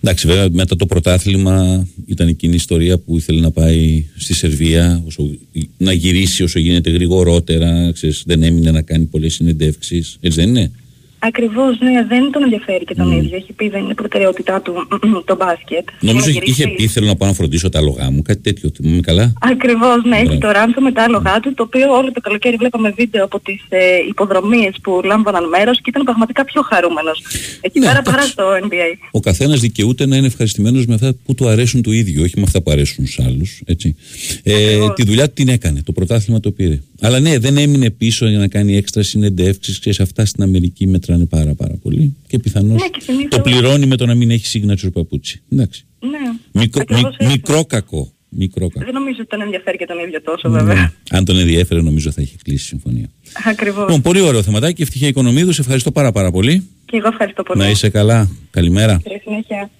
Speaker 1: Εντάξει, βέβαια μετά το πρωτάθλημα ήταν εκείνη η ιστορία που ήθελε να πάει στη Σερβία, όσο, να γυρίσει όσο γίνεται γρηγορότερα. Ξέρεις, δεν έμεινε να κάνει πολλές συνεντεύξεις. Έτσι δεν είναι;
Speaker 11: Ακριβώς, ναι, δεν τον ενδιαφέρει και τον
Speaker 1: Μμ.
Speaker 11: ίδιο. Έχει πει δεν είναι προτεραιότητά του το μπάσκετ.
Speaker 1: Νομίζω
Speaker 11: Θέλει
Speaker 1: είχε,
Speaker 11: να
Speaker 1: είχε
Speaker 11: γυρίσει.
Speaker 1: πει θέλω να πάω να φροντίσω τα λογά μου, κάτι τέτοιο. Θυμάμαι καλά.
Speaker 11: Ακριβώς, ναι, έχει
Speaker 1: Μπράβο.
Speaker 11: το ράντσο με τα άλογα του, το οποίο όλο το καλοκαίρι βλέπαμε βίντεο από τις ε, υποδρομίες που λάμβαναν μέρος και ήταν πραγματικά πιο χαρούμενος. Εκεί
Speaker 1: Ναι,
Speaker 11: πέρα παρά
Speaker 1: εντάξει.
Speaker 11: στο NBA.
Speaker 1: Ο καθένας δικαιούται να είναι ευχαριστημένος με αυτά που του αρέσουν του ίδιου, όχι με αυτά που αρέσουν στους άλλους. Ε, τη δουλειά του την έκανε, το πρωτάθλημα το πήρε. Αλλά ναι, δεν έμεινε πίσω για να κάνει έξτρα συνεντεύξεις. Ξέρεις, αυτά στην Αμερική μετράνε πάρα, πάρα πολύ. Και πιθανώς
Speaker 11: Ναι, και συνήθως-
Speaker 1: το πληρώνει με το να μην έχει signature παπούτσι. Εντάξει.
Speaker 11: Ναι,
Speaker 1: Μικρό,
Speaker 11: ακριβώς
Speaker 1: μι-
Speaker 11: έτσι.
Speaker 1: μικρό κακό. Μικρό κακό.
Speaker 11: Δεν νομίζω ότι τον ενδιαφέρει και τον ίδιο τόσο βέβαια.
Speaker 1: Ναι. Αν τον ενδιέφερε, νομίζω θα έχει κλείσει η συμφωνία.
Speaker 11: Ακριβώς.
Speaker 1: Λοιπόν, πολύ ωραίο θεματάκι. Ευτυχία Οικονομίδους. Σε ευχαριστώ πάρα, πάρα πολύ.
Speaker 11: Και εγώ ευχαριστώ πολύ.
Speaker 1: Να είσαι καλά. Καλημέρα.
Speaker 11: Καλή συνέχεια.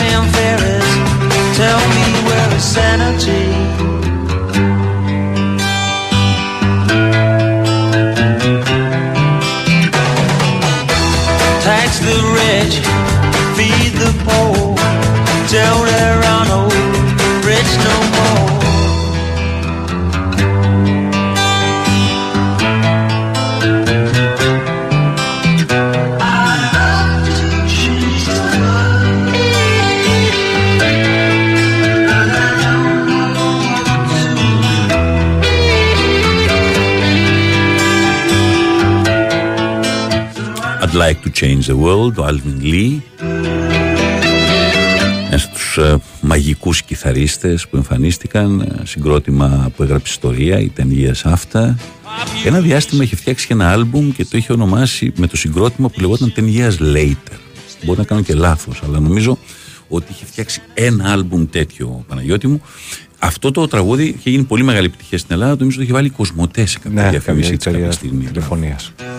Speaker 9: And ferrets. Tell me where is sanity? Tax the rich, feed the poor. Tell
Speaker 1: I'd like to change the world, ο Alvin Lee. Ένας από τους ε, μαγικούς κιθαρίστες που εμφανίστηκαν, ε, συγκρότημα που έγραψε ιστορία, η Ten Years After. Ένα διάστημα είχε φτιάξει και ένα άλμπουμ και το είχε ονομάσει με το συγκρότημα που λεγόταν Ten Years Later. Μπορεί να κάνω και λάθος, αλλά νομίζω ότι είχε φτιάξει ένα άλμπουμ τέτοιο ο Παναγιώτη μου. Αυτό το τραγούδι είχε γίνει πολύ μεγάλη επιτυχία στην Ελλάδα, νομίζω το είχε βάλει κοσμοτές σε κάποια
Speaker 8: Ναι,
Speaker 1: διαφήμιση
Speaker 8: καμία
Speaker 1: της κάποια
Speaker 8: εταιρεία
Speaker 1: στιγμή.
Speaker 8: τηλεφωνίας.
Speaker 9: Population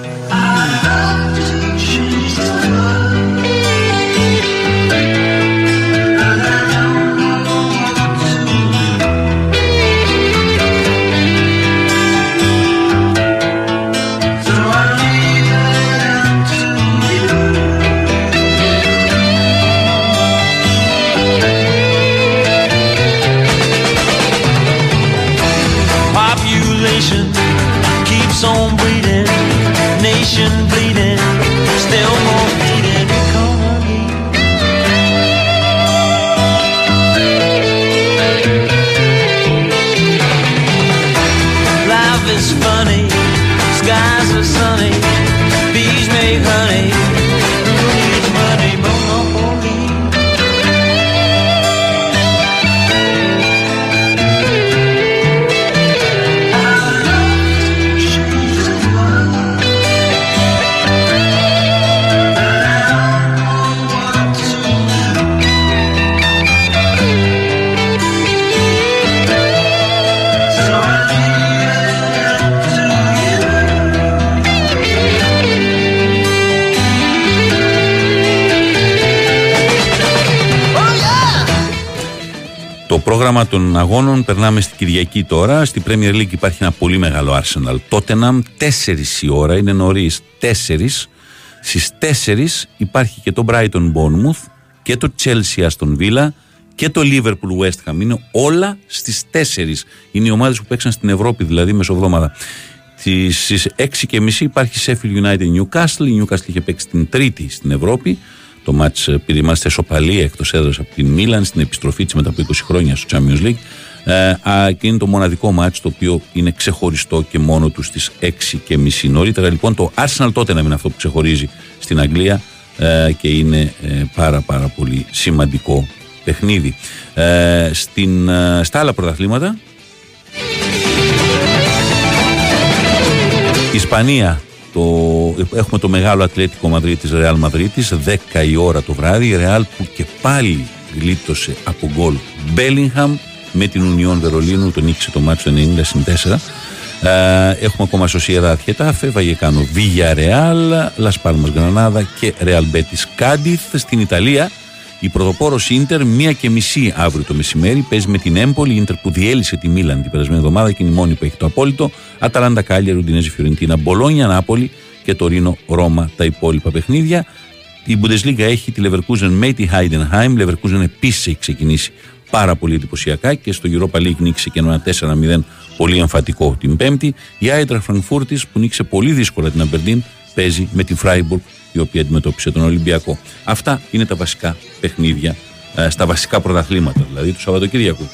Speaker 1: πρόγραμμα των αγώνων περνάμε στην Κυριακή τώρα. Στην Premier League υπάρχει ένα πολύ μεγάλο Arsenal. Tottenham 4 η ώρα, είναι νωρίς 4. Στις 4 υπάρχει και το Brighton Bournemouth και το Chelsea Aston Villa και το Liverpool West Ham. Είναι όλα στις 4. Είναι οι ομάδες που παίξαν στην Ευρώπη, δηλαδή μεσοβδόμαδα. Στι 6.30 υπάρχει Sheffield United Newcastle. Η Newcastle είχε παίξει την Τρίτη στην Ευρώπη. Το μάτς ε, πήρε μάλιστα ισοπαλία εκτός έδρας από την Μίλαν στην επιστροφή της μετά από 20 χρόνια στο Champions League. Ε, α, και είναι το μοναδικό μάτς το οποίο είναι ξεχωριστό και μόνο τους στις 6.30 νωρίτερα. Λοιπόν, το Arsenal τότε να είναι αυτό που ξεχωρίζει στην Αγγλία ε, και είναι ε, πάρα πάρα πολύ σημαντικό παιχνίδι. Ε, στην, ε, στα άλλα πρωταθλήματα Ισπανία το, έχουμε το μεγάλο Ατλέτικο Μαδρίτης Ρεάλ Μαδρίτης 10 η ώρα το βράδυ η Ρεάλ που και πάλι γλίτωσε από γκολ Μπέλιγχαμ με την Ουνιόν Βερολίνου τον νίκησε το μάτσο 90 συν 4 ε, έχουμε ακόμα Σοσιέδα Αθιετάφε, Βαγεκάνο Βίγια Ρεάλ, Λας Πάλμας Γρανάδα και Ρεάλ Μπέτης Κάντιθ στην Ιταλία. Η πρωτοπόρος Ιντερ, μία και μισή αύριο το μεσημέρι, παίζει με την Έμπολη. Ιντερ που διέλυσε τη Μίλαν την περασμένη εβδομάδα και είναι η μόνη που έχει το απόλυτο. Αταλάντα Κάλια, Ρουντινέζη Φιωρεντίνα, Μπολόνια, Νάπολη και το Ρήνο Ρώμα τα υπόλοιπα παιχνίδια. Η Bundesliga έχει τη Leverkusen με τη Heidenheim. Η Leverkusen επίσης έχει ξεκινήσει πάρα πολύ εντυπωσιακά και στο Europa League νίκησε και ένα 4-0 πολύ εμφατικό την Πέμπτη. Η Άιτρα Φραγκφούρτη που νίκησε πολύ δύσκολα την Αμπερντίν παίζει με τη Φράιμπουργκ η οποία αντιμετώπισε τον Ολυμπιακό. Αυτά είναι τα βασικά παιχνίδια, ε, στα βασικά πρωταθλήματα δηλαδή του Σαββατοκύριακου.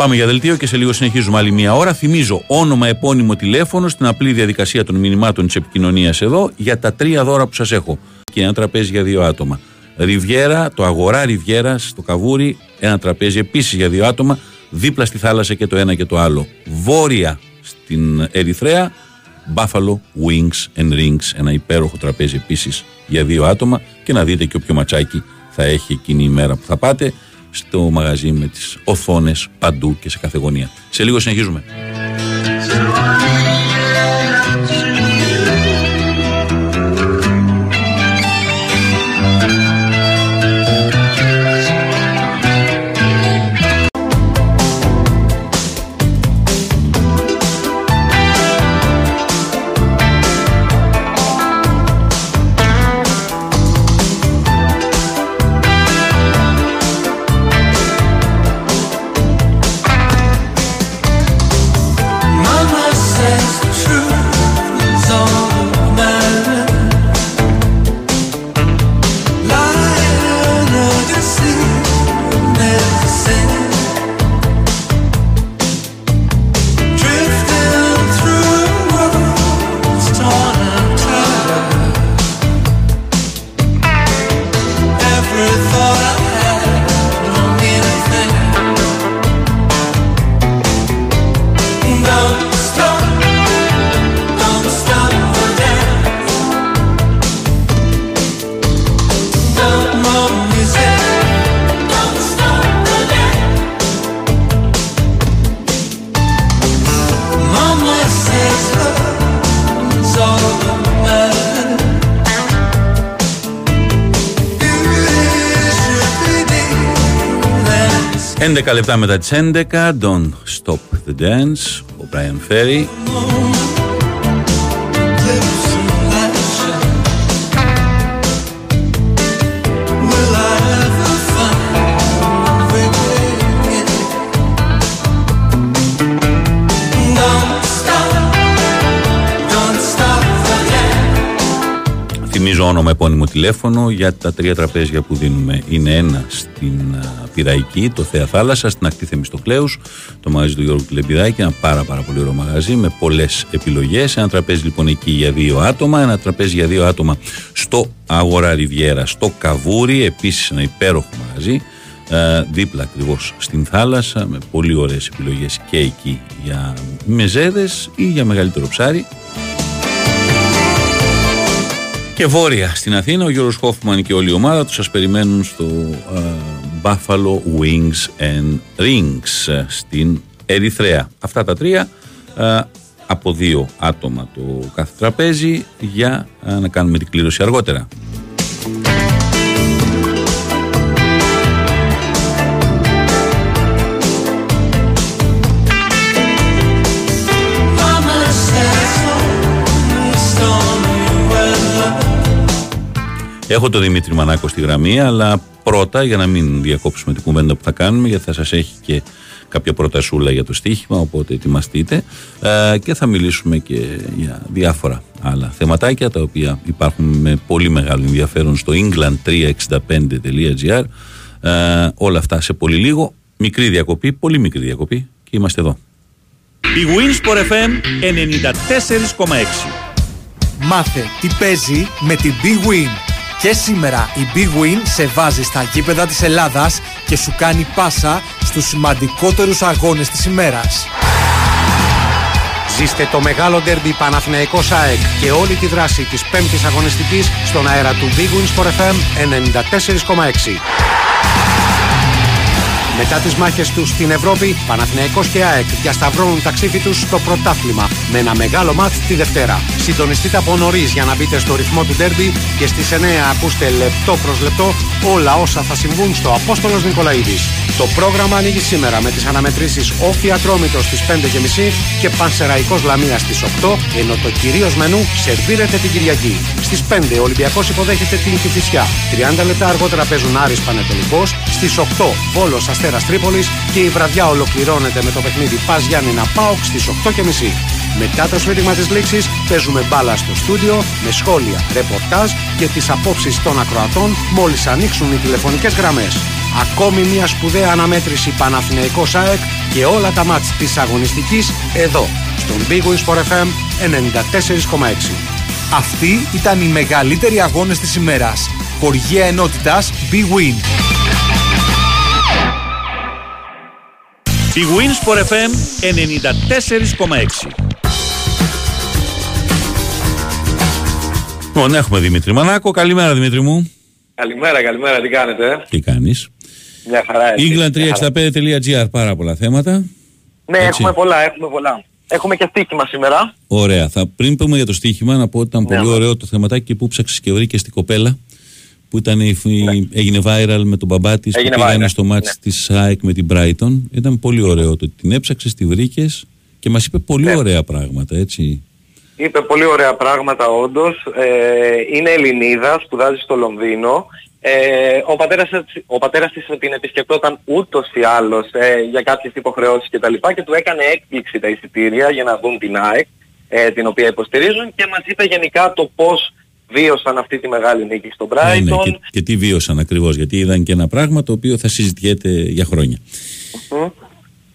Speaker 1: Πάμε για δελτίο και σε λίγο συνεχίζουμε άλλη μία ώρα. Θυμίζω όνομα, επώνυμο, τηλέφωνο στην απλή διαδικασία των μηνυμάτων της επικοινωνίας εδώ για τα τρία δώρα που σας έχω. Και ένα τραπέζι για δύο άτομα. Ριβιέρα, το αγορά Ριβιέρα στο Καβούρι, ένα τραπέζι επίσης για δύο άτομα. Δίπλα στη θάλασσα και το ένα και το άλλο. Βόρεια στην Ερυθρέα, Buffalo Wings and Rings, ένα υπέροχο τραπέζι επίσης για δύο άτομα. Και να δείτε και όποιο ματσάκι θα έχει εκείνη η μέρα που θα πάτε στο μαγαζί με τις οθόνες παντού και σε κάθε γωνία. Σε λίγο συνεχίζουμε. 11 λεπτά μετά τις 11, Don't Stop the Dance, ο Brian Ferry. Όνομα επώνυμο τηλέφωνο για τα τρία τραπέζια που δίνουμε. Είναι ένα στην α, Πυραϊκή, το Θέα Θάλασσα, στην ακτή Θεμιστοκλέους, το μαγαζί του Γιώργου Τηλεμπιδάκη, ένα πάρα, πάρα πολύ ωραίο μαγαζί με πολλές επιλογές. Ένα τραπέζι λοιπόν εκεί για δύο άτομα, ένα τραπέζι για δύο άτομα στο Αγορά Ριβιέρα, στο Καβούρι, επίσης ένα υπέροχο μαγαζί. ε, δίπλα ακριβώς στην θάλασσα με πολύ ωραίες επιλογές και εκεί για μεζέδες ή για μεγαλύτερο ψάρι και βόρεια στην Αθήνα, ο Γιώργος Χόφμαν και όλη η ομάδα τους σας περιμένουν στο ε, Buffalo Wings and Rings ε, στην Ερυθρέα. Αυτά τα τρία ε, από δύο άτομα το κάθε τραπέζι για ε, να κάνουμε την κλήρωση αργότερα. Έχω τον Δημήτρη Μανάκο στη γραμμή, αλλά πρώτα για να μην διακόψουμε την κουβέντα που θα κάνουμε, γιατί θα σας έχει και κάποια προτασούλα για το στοίχημα, οπότε ετοιμαστείτε. Ε, και θα μιλήσουμε και για διάφορα άλλα θεματάκια τα οποία υπάρχουν με πολύ μεγάλο ενδιαφέρον στο england365.gr ε, όλα αυτά σε πολύ λίγο. Μικρή διακοπή, πολύ μικρή διακοπή και είμαστε εδώ.
Speaker 2: Η Winsport FM 94,6
Speaker 3: Μάθε τι παίζει με την Big Win. Και σήμερα η Big Win σε βάζει στα γήπεδα της Ελλάδας και σου κάνει πάσα στους σημαντικότερους αγώνες της ημέρας.
Speaker 4: Ζήστε το μεγάλο ντέρμπι Παναθηναϊκός ΑΕΚ και όλη τη δράση της πέμπτης αγωνιστικής στον αέρα του Big Wins for FM 94,6. Μετά τις μάχες τους στην Ευρώπη, Παναθηναϊκός και ΑΕΚ διασταυρώνουν τα ξύφη τους στο πρωτάθλημα με ένα μεγάλο μάτς τη Δευτέρα. Συντονιστείτε από νωρίς για να μπείτε στο ρυθμό του ντέρμπι και στις 9 ακούστε λεπτό προς λεπτό όλα όσα θα συμβούν στο Απόστολος Νικολαίδης. Το πρόγραμμα ανοίγει σήμερα με τις αναμετρήσεις Όφη Ατρόμητος στις 5.30 και Πανσεραϊκός Λαμίας στις 8, ενώ το κυρίως μενού σερβίρεται την Κυριακή. Στις 5 ο Ολυμπιακός υποδέχεται την Κηφισιά. 30 λεπτά αργότερα παίζουν Άρης Πανετολικός, στις 8 Βόλος Αστέρας Τρίπολης και η βραδιά ολοκληρώνεται με το παιχνίδι Πας Γιάννηνα Πάοξ στις 8.30. Μετά το σφύριγμα της λήξης παίζουμε μπάλα στο στούντιο με σχόλια, ρεπορτάζ και τις απόψεις των ακροατών μόλις ανοίξουν οι τηλεφωνικές γραμμές. Ακόμη μια σπουδαία αναμέτρηση Παναθηναϊκός ΑΕΚ και όλα τα μάτς της αγωνιστικής εδώ, στον Big Wins for FM 94,6.
Speaker 3: Αυτοί ήταν οι μεγαλύτεροι αγώνες της ημέρας. Χοργία ενότητας Big Win.
Speaker 2: Η Winsport FM 94,6
Speaker 1: Λοιπόν, έχουμε Δημήτρη Μανάκο. Καλημέρα, Δημήτρη μου.
Speaker 12: Καλημέρα, καλημέρα, τι κάνετε. ε;
Speaker 1: Τι κάνεις;
Speaker 12: Μια χαρά έτσι. μια χαρά.
Speaker 1: England365.gr, πάρα πολλά θέματα.
Speaker 12: Ναι,
Speaker 1: Έτσι.
Speaker 12: έχουμε πολλά, έχουμε πολλά. Έχουμε και στοίχημα σήμερα.
Speaker 1: Ωραία. Θα, πριν πούμε για το στοίχημα, να πω ότι ήταν
Speaker 12: Ναι.
Speaker 1: πολύ ωραίο το θεματάκι και που ψάξες και βρήκες την κοπέλα που ήταν, η- η- έγινε viral με τον μπαμπά της που
Speaker 12: Ναι. Έγινε
Speaker 1: πήγανε
Speaker 12: viral,
Speaker 1: στο μάτς
Speaker 12: ναι.
Speaker 1: της ΑΕΚ με την Brighton. Ήταν πολύ ωραίο το ότι την έψαξες, τη βρήκες και μας είπε πολύ
Speaker 12: Ναι.
Speaker 1: ωραία πράγματα, έτσι.
Speaker 12: Είπε πολύ ωραία πράγματα όντως. Ε, είναι Ελληνίδας, σπουδάζει στο Λονδίνο. Ε, ο, πατέρας, της- ο πατέρας της την επισκεπτόταν ούτως ή άλλως ε, για κάποιες υποχρεώσεις και τα λοιπά και του έκανε έκπληξη τα εισιτήρια για να δουν την ΑΕΚ, ε, την οποία υποστηρίζουν και μας είπε γενικά το πώς βίωσαν αυτή τη μεγάλη νίκη στο
Speaker 1: Ναι, ναι,
Speaker 12: Brighton.
Speaker 1: και, και τι βίωσαν ακριβώς, γιατί είδαν και ένα πράγμα το οποίο θα συζητιέται για χρόνια.
Speaker 12: Μμμ.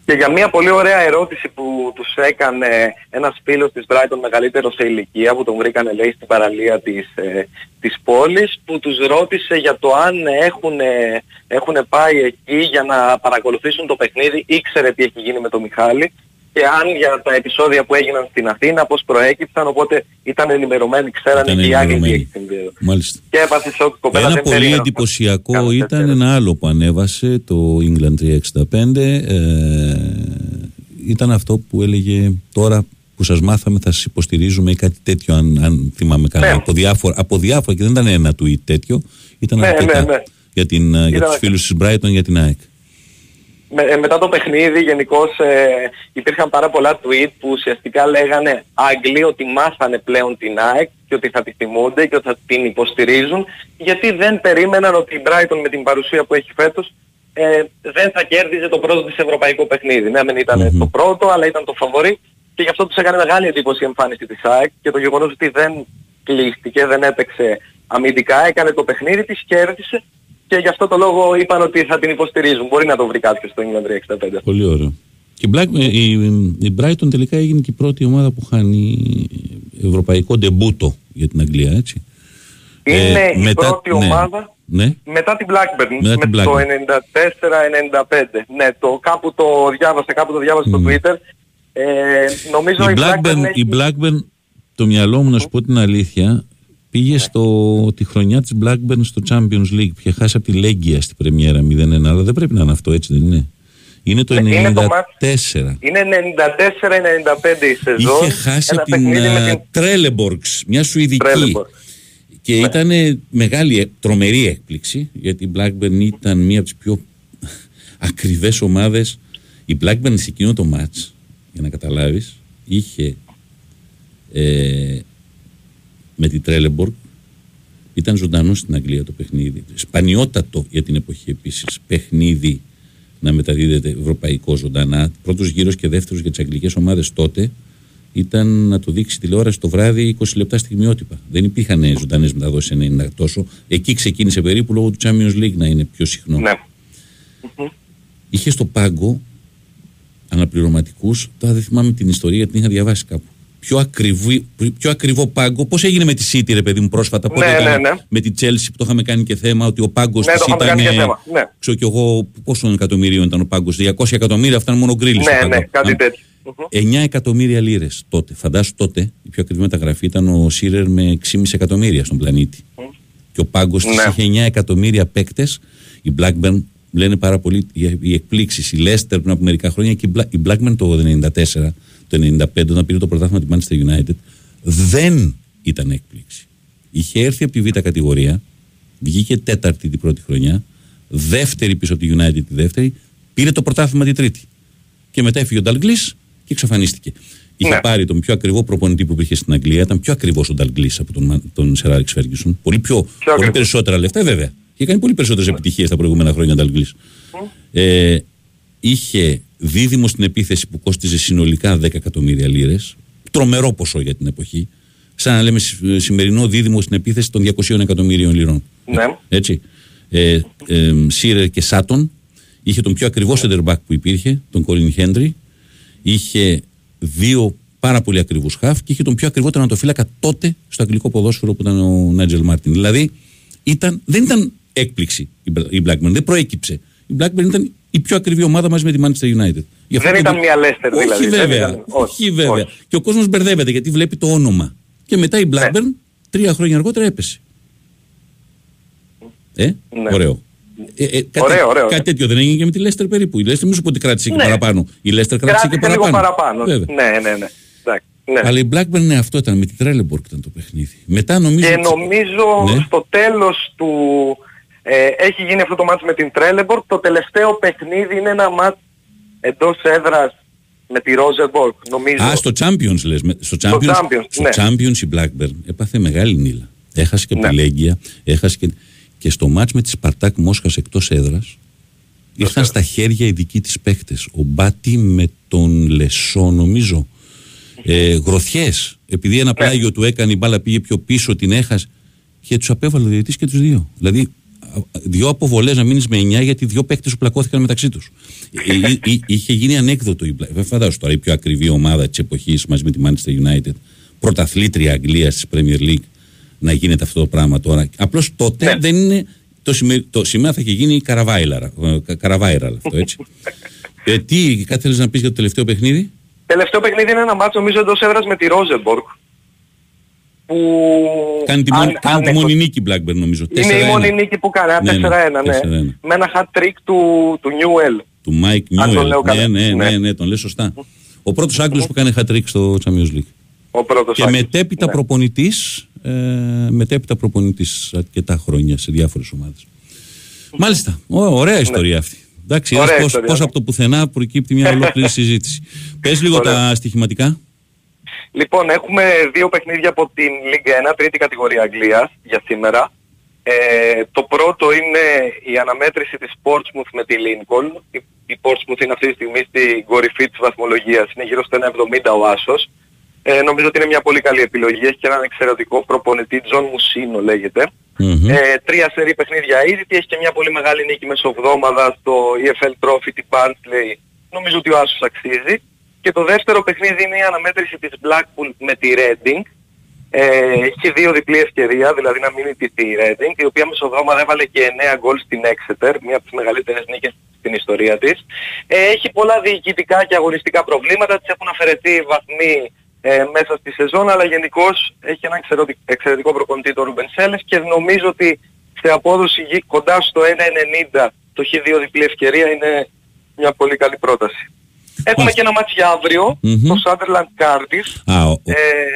Speaker 12: Και για μια πολύ ωραία ερώτηση που τους έκανε ένας φίλος της Brighton μεγαλύτερο σε ηλικία που τον βρήκανε λέει στην παραλία της, ε, της πόλης που τους ρώτησε για το αν έχουν, έχουν πάει εκεί για να παρακολουθήσουν το παιχνίδι ήξερε τι έχει γίνει με τον Μιχάλη και αν για τα επεισόδια που έγιναν στην Αθήνα πώς προέκυψαν οπότε ήταν ενημερωμένοι ξέρανε
Speaker 1: Ήταν
Speaker 12: και οι Άγγλοι τι
Speaker 1: ενημερωμένοι.
Speaker 12: έχει συμβεί εδώ.
Speaker 1: Μάλιστα.
Speaker 12: Και έπαθε σοκ η κοπέλα
Speaker 1: Ένα
Speaker 12: δεν
Speaker 1: πολύ
Speaker 12: περίμενε.
Speaker 1: εντυπωσιακό ήταν ένα άλλο που ανέβασε το England 365. Ε, ήταν αυτό που έλεγε τώρα που σας μάθαμε θα σας υποστηρίζουμε ή κάτι τέτοιο αν, αν θυμάμαι καλά.
Speaker 12: Ναι.
Speaker 1: Από, διάφορα, από διάφορα και δεν ήταν ένα tweet τέτοιο. Ήταν
Speaker 12: Ναι,
Speaker 1: αρκετά
Speaker 12: ναι, ναι.
Speaker 1: για, την, ε, για
Speaker 12: Ήταν-
Speaker 1: τους φίλους της Brighton για την ΑΕΚ.
Speaker 12: Με, ε, μετά το παιχνίδι γενικώς ε, υπήρχαν πάρα πολλά tweet που ουσιαστικά λέγανε Άγγλοι ότι μάθανε πλέον την ΑΕΚ και ότι θα τη θυμούνται και ότι θα την υποστηρίζουν. Γιατί δεν περίμεναν ότι η Brighton με την παρουσία που έχει φέτος ε, δεν θα κέρδιζε το πρώτο της ευρωπαϊκό παιχνίδι. Ναι, δεν ηταν το πρώτο, αλλά ήταν το φαβορή. Και γι' αυτό τους έκανε μεγάλη εντύπωση η εμφάνιση της ΑΕΚ και το γεγονός ότι δεν κλείστηκε, δεν έπαιξε αμυντικά, έκανε το παιχνίδι της, κέρδισε και γι' αυτό το λόγο είπαν ότι θα την υποστηρίζουν. Μπορεί να το βρει κάποιος στο England 365.
Speaker 1: Πολύ ωραίο. Και η, Black, ε, η, η Brighton τελικά έγινε και η πρώτη ομάδα που χάνει ευρωπαϊκό ντεμπούτο για την Αγγλία, έτσι.
Speaker 12: Είναι
Speaker 1: Ε,
Speaker 12: η
Speaker 1: μετά-
Speaker 12: πρώτη
Speaker 1: ναι.
Speaker 12: ομάδα
Speaker 1: Ναι.
Speaker 12: μετά την Blackburn,
Speaker 1: Μετά
Speaker 12: με
Speaker 1: την
Speaker 12: το
Speaker 1: Blackburn.
Speaker 12: 94-95. Ναι, το, κάπου το διάβασα, κάπου το διάβασα στο Twitter. Ε, νομίζω
Speaker 1: Η
Speaker 12: η
Speaker 1: Blackburn,
Speaker 12: έχει...
Speaker 1: η Blackburn, το μυαλό μου να σου πω την αλήθεια, πήγε στο, τη χρονιά της Blackburn στο Champions League. Είχε χάσει από τη Λέγκια στην πρεμιέρα 0-1, αλλά δεν πρέπει να είναι αυτό έτσι δεν είναι. Είναι το 94.
Speaker 12: Ε, είναι το μάτς- Είναι 94-95 η σεζόν.
Speaker 1: Είχε χάσει
Speaker 12: Ένα
Speaker 1: από την
Speaker 12: παιχνίδι με την
Speaker 1: Τρέλεμπορξ, μια Σουηδική.
Speaker 12: Trelleborg.
Speaker 1: Και
Speaker 12: Ναι.
Speaker 1: ήταν μεγάλη, ε, τρομερή έκπληξη, γιατί η Blackburn ήταν μία από τις πιο ακριβές ομάδες. Η Blackburn σε εκείνο το μάτς, για να καταλάβεις, είχε ε, με την Τρέλεμπορκ Ήταν ζωντανό στην Αγγλία το παιχνίδι. Σπανιότατο για την εποχή επίσης. Παιχνίδι να μεταδίδεται ευρωπαϊκό ζωντανά. Πρώτος γύρος και δεύτερος για τις αγγλικές ομάδες τότε ήταν να το δείξει τηλεόραση το βράδυ 20 λεπτά στιγμιότυπα. Δεν υπήρχαν ζωντανές μεταδόσεις 90 τόσο. Εκεί ξεκίνησε περίπου λόγω του Champions League να είναι πιο συχνό.
Speaker 12: Ναι.
Speaker 1: Είχε στο πάγκο αναπληρωματικούς, τώρα δεν θυμάμαι την ιστορία γιατί την είχα διαβάσει κάπου. Πιο, ακριβή, πιο ακριβό πάγκο. Πώς έγινε με τη City, ρε παιδί μου, πρόσφατα. Πότε
Speaker 12: Ναι,
Speaker 1: έκανε
Speaker 12: ναι, ναι.
Speaker 1: Με τη Chelsea που το είχαμε κάνει και θέμα ότι ο πάγκος
Speaker 12: Ναι,
Speaker 1: της
Speaker 12: το είχαμε
Speaker 1: ήταν.
Speaker 12: κάνει και
Speaker 1: ε,
Speaker 12: θέμα, ναι.
Speaker 1: Ξέρω κι εγώ πόσων εκατομμυρίων ήταν ο πάγκος. 200 εκατομμύρια, αυτά είναι μόνο γκρίλι.
Speaker 12: Ναι, ναι, κάτι τέτοιο.
Speaker 1: 9 εκατομμύρια λίρες τότε. Φαντάσου τότε η πιο ακριβή μεταγραφή ήταν ο Σίρερ με 6,5 εκατομμύρια στον πλανήτη. Και ο πάγκος της
Speaker 12: Ναι.
Speaker 1: είχε 9 εκατομμύρια παίκτες. Η Blackburn λένε πάρα πολύ οι- οι εκπλήξεις. Η Leicester πριν από μερικά χρόνια και η Bla- η Blackburn το 94, το 95, όταν πήρε το πρωτάθλημα της Manchester United, δεν ήταν έκπληξη. Είχε έρθει από τη β' κατηγορία, βγήκε τέταρτη την πρώτη χρονιά, δεύτερη πίσω από τη United τη δεύτερη, πήρε το πρωτάθλημα την τρίτη. Και μετά έφυγε ο Νταλγκλή και εξαφανίστηκε. Είχε
Speaker 12: Ναι.
Speaker 1: πάρει τον πιο ακριβό προπονητή που υπήρχε στην Αγγλία. Ήταν πιο ακριβός ο Νταλγκλή από τον, Μα- τον Σερ Άλεξ Φέργισον. Πολύ, πιο, πολύ
Speaker 12: ακριβός.
Speaker 1: περισσότερα λεφτά, ε, βέβαια. Είχε κάνει πολύ περισσότερες επιτυχίες τα προηγούμενα χρόνια ο Νταλγκλή. Ε, είχε δίδυμο στην επίθεση που κόστιζε συνολικά 10 εκατομμύρια λίρες. Τρομερό ποσό για την εποχή. Σαν να λέμε σι- σημερινό δίδυμο στην επίθεση των 200 εκατομμυρίων λιρών.
Speaker 12: Ναι.
Speaker 1: Έτσι. Ε, ε, Σίρερ και Σάτον. Είχε τον πιο ακριβό center back που υπήρχε, τον Κόλιν Χέντρι. Είχε δύο πάρα πολύ ακριβούς χαφ και είχε τον πιο ακριβό τερματοφύλακα τότε στο αγγλικό ποδόσφαιρο που ήταν ο Νάτζελ Μάρτιν. Δηλαδή ήταν, δεν ήταν έκπληξη η Μπλα- η Blackburn, δεν προέκυψε. Η Blackburn ήταν η πιο ακριβή ομάδα μαζί με τη Manchester United. Γι' αυτό
Speaker 12: Δεν
Speaker 1: και
Speaker 12: ήταν
Speaker 1: το-
Speaker 12: μια Leicester
Speaker 1: όχι
Speaker 12: δηλαδή. δεν
Speaker 1: Βέβαια,
Speaker 12: ήταν-
Speaker 1: όχι, βέβαια. Και ο κόσμος μπερδεύεται γιατί βλέπει το όνομα. Και μετά η Blackburn τρία χρόνια αργότερα έπεσε. Ε,
Speaker 12: Ναι.
Speaker 1: ωραίο. Ε, ε, κάτι,
Speaker 12: Ωραίο, ωραίο,
Speaker 1: κάτι
Speaker 12: ναι.
Speaker 1: τέτοιο δεν έγινε και με τη Leicester περίπου. Η Leicester μην σου πω ότι κράτησε και
Speaker 12: Ναι.
Speaker 1: παραπάνω. Η Leicester κράτησε και
Speaker 12: Κράτησε λίγο
Speaker 1: παραπάνω.
Speaker 12: παραπάνω.
Speaker 1: Βέβαια.
Speaker 12: Ναι, ναι, ναι. Εντάξει, ναι.
Speaker 1: Αλλά η Blackburn ναι, αυτό ήταν. Με τη Trelleborg ήταν το παιχνίδι. Μετά νομίζω.
Speaker 12: Και
Speaker 1: ότι-
Speaker 12: νομίζω
Speaker 1: Ναι.
Speaker 12: στο τέλος του... Ε, έχει γίνει αυτό το μάτς με την Τρέλεμπορκ. Το τελευταίο παιχνίδι είναι ένα μάτς εντός έδρας με τη Ρόζερμπορκ, νομίζω.
Speaker 1: Α, στο Champions λες. με- Στο Champions,
Speaker 12: Champions,
Speaker 1: στο
Speaker 12: ναι.
Speaker 1: Champions η Blackburn έπαθε μεγάλη νύλα. Έχασε και από τη
Speaker 12: Ναι.
Speaker 1: Λέγκια, έχασε και, και στο μάτς με τη Σπαρτάκ Μόσχας εκτός έδρας ήρθαν στα χέρια οι δικοί της παίχτες. Ο Μπάτι με τον Λεσό νομίζω. Ε, γροθιές. Επειδή
Speaker 12: Ναι.
Speaker 1: ένα πλάγιο του έκανε η μπάλα πήγε πιο πίσω, την έχασε και τους απέβαλε ο διαιτητής και τους δύο. Δηλαδή α, α, δύο αποβολές να μείνεις με 9 γιατί δύο παίκτες σου πλακώθηκαν μεταξύ τους. Ε, ε, ε, είχε γίνει ανέκδοτο η Black. Δεν φαντάζομαι τώρα η πιο ακριβή ομάδα της εποχής μαζί με τη Manchester United. Πρωταθλήτρια Αγγλίας της Premier League να γίνεται αυτό το πράγμα τώρα. Απλώς τότε
Speaker 12: Ναι.
Speaker 1: δεν είναι. Το, σημε, το σήμερα θα είχε γίνει καραβάιλαρα. ε, κα- Καραβάιραλ αυτό έτσι. [laughs] ε, τι, κάτι θέλεις να πεις για το τελευταίο παιχνίδι;
Speaker 12: Τελευταίο παιχνίδι είναι ένα μάτς νομίζω εντός έδρας με τη Ρόζερμπορκ. Που...
Speaker 1: Κάνει τη,
Speaker 12: αν-
Speaker 1: μόνη, κάνει
Speaker 12: αν
Speaker 1: τη
Speaker 12: έχω-
Speaker 1: μόνη νίκη Blackburn νομίζω.
Speaker 12: Είναι η
Speaker 1: 4-1.
Speaker 12: μόνη νίκη που κάνει,
Speaker 1: Ναι, ναι,
Speaker 12: 4-1, ναι.
Speaker 1: 4-1.
Speaker 12: Με ένα hat trick του, του Newell.
Speaker 1: Του Mike
Speaker 12: Αν τον
Speaker 1: Newell.
Speaker 12: λέω
Speaker 1: Ναι,
Speaker 12: καλά.
Speaker 1: ναι, ναι,
Speaker 12: Ναι.
Speaker 1: ναι, τον λέει σωστά. Ο πρώτος Άγγλος που κάνει hat-trick στο Champions League.
Speaker 12: Ο πρώτος
Speaker 1: Και
Speaker 12: Άγγλος.
Speaker 1: μετέπειτα
Speaker 12: Ναι.
Speaker 1: προπονητής, ε, μετέπειτα προπονητής αρκετά χρόνια σε διάφορες ομάδες. Μάλιστα. Ω, ωραία ιστορία αυτή. Εντάξει,
Speaker 12: Ναι. Ωραία
Speaker 1: είδες πώς,
Speaker 12: ιστορία,
Speaker 1: πώς
Speaker 12: ναι.
Speaker 1: από το πουθενά προκύπτει μια [laughs] ολόκληρη συζήτηση. Πες λίγο
Speaker 12: Ωραία.
Speaker 1: τα στοιχηματικά.
Speaker 12: Λοιπόν, έχουμε δύο παιχνίδια από την Λίγκα 1, τρίτη κατηγορία Αγγλίας για σήμερα. Ε, το πρώτο είναι η αναμέτρηση της Portsmouth με τη Lincoln. Η, η Portsmouth είναι αυτή τη στιγμή στην κορυφή της βαθμολογίας, είναι γύρω στο 1,70 ο Άσος. Ε, νομίζω ότι είναι μια πολύ καλή επιλογή, έχει και έναν εξαιρετικό προπονητή, Τζον Μουσίνο λέγεται.
Speaker 1: Μμμ.
Speaker 12: Ε, τρία σερή παιχνίδια ήδη και έχει και μια πολύ μεγάλη νίκη μεσοβδόμαδα στο EFL Trophy, την Barnsley. Νομίζω ότι ο Άσος αξίζει. Και το δεύτερο παιχνίδι είναι η αναμέτρηση της Blackpool με τη Reading. Ε, έχει δύο διπλή ευκαιρία, δηλαδή να μείνει τη, τη Reading, η οποία μεσοβδόμαδα έβαλε και 9 γκολ στην Exeter, μία από τις μεγαλύτερες νίκες στην ιστορία της. Ε, έχει πολλά διοικητικά και αγωνιστικά προβλήματα, της έχουν αφαιρεθεί βαθμοί ε, μέσα στη σεζόν, αλλά γενικώς έχει ένα εξαιρετι- εξαιρετικό προπονητή το Ρούμπεν Σέλες και νομίζω ότι σε απόδοση γη κοντά στο 1,90 το Χ2 διπλή ευκαιρία είναι μια πολύ καλή πρόταση. Έχουμε και ένα μάτς για αύριο,
Speaker 1: Μμμ.
Speaker 12: το Sunderland Cardiff.
Speaker 1: Α, ο-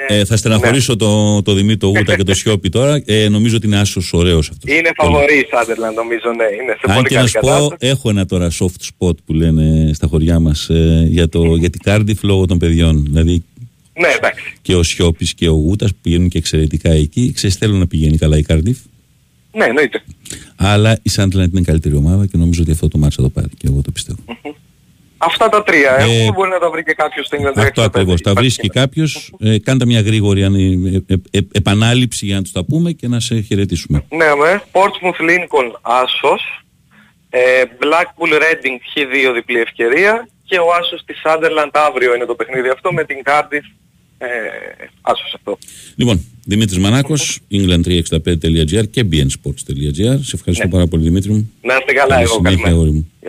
Speaker 12: Ε,
Speaker 1: ε, θα στεναχωρήσω το, το Δημήτρη το Γούτα και το [laughs] Σιώπη τώρα. Ε, νομίζω ότι είναι άσος ωραίος αυτός.
Speaker 12: Είναι φαβορή η Sunderland νομίζω, ναι. Είναι σε
Speaker 1: Αν
Speaker 12: πολύ
Speaker 1: και να
Speaker 12: καλή
Speaker 1: σου πω,
Speaker 12: κατάσταση.
Speaker 1: έχω ένα τώρα soft spot που λένε στα χωριά μας ε, για, το, για την Cardiff λόγω των παιδιών. Δηλαδή,
Speaker 12: Ναι, εντάξει.
Speaker 1: Και ο Σιώπης και ο Γούτας που πηγαίνουν και εξαιρετικά εκεί. Ξέρεις, θέλω να πηγαίνει καλά η Καρδίφ.
Speaker 12: Ναι, εννοείται.
Speaker 1: Αλλά η Σάντλαντ είναι η καλύτερη ομάδα και νομίζω ότι αυτό το μάτσα θα το πάρει. Και εγώ το πιστεύω.
Speaker 12: Αυτά τα τρία.
Speaker 1: Ε,
Speaker 12: Ε, μπορεί να τα βρει και κάποιος στο England
Speaker 1: Αυτό
Speaker 12: 365.
Speaker 1: ακριβώς. Τα βρίσκει κάποιος. Ε, κάντε μια γρήγορη αν, ε, ε, ε, επανάληψη για να τους τα πούμε και να σε χαιρετήσουμε.
Speaker 12: Ναι, με. Portsmouth Lincoln Άσος. Ε, Blackpool Reading Χ2 διπλή ευκαιρία. Και ο Άσος της Sunderland αύριο είναι το παιχνίδι αυτό με την Cardiff. Ε, άσος αυτό.
Speaker 1: Λοιπόν, Δημήτρης Μανάκος, england365.gr και bnsports.gr. Σε ευχαριστώ πάρα πολύ, Δημήτρη μου.
Speaker 12: Να είστε καλά,
Speaker 1: Καλή
Speaker 12: εγώ
Speaker 1: συνέχεια,
Speaker 12: καλημέρα.
Speaker 1: αγόρι μου.
Speaker 13: One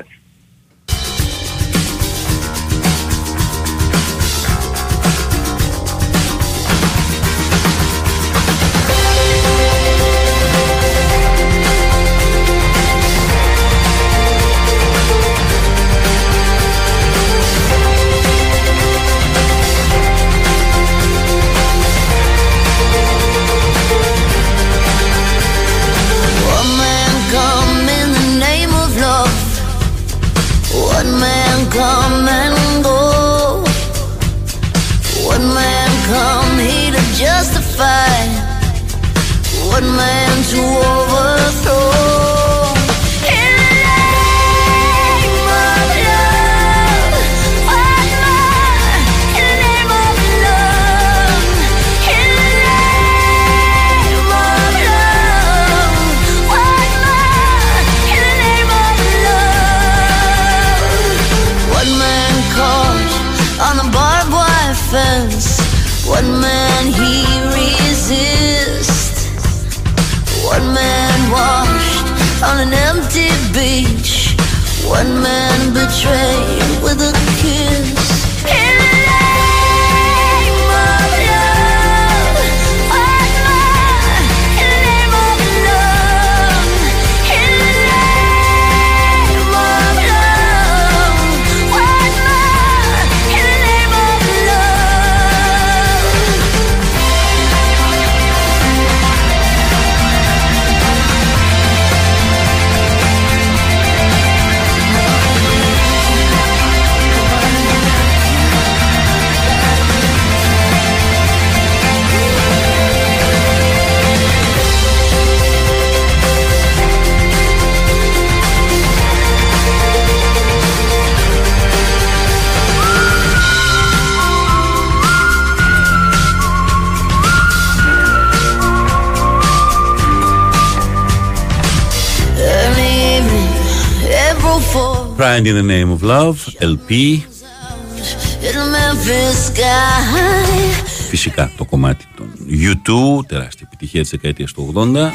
Speaker 13: justify. One man to overthrow. On an empty beach. One man betrayed with a 4
Speaker 1: Pride in the name of love, LP.
Speaker 13: in the Memphis sky.
Speaker 1: Φυσικά το κομμάτι των U2, τεράστια επιτυχία της δεκαετίας του 80.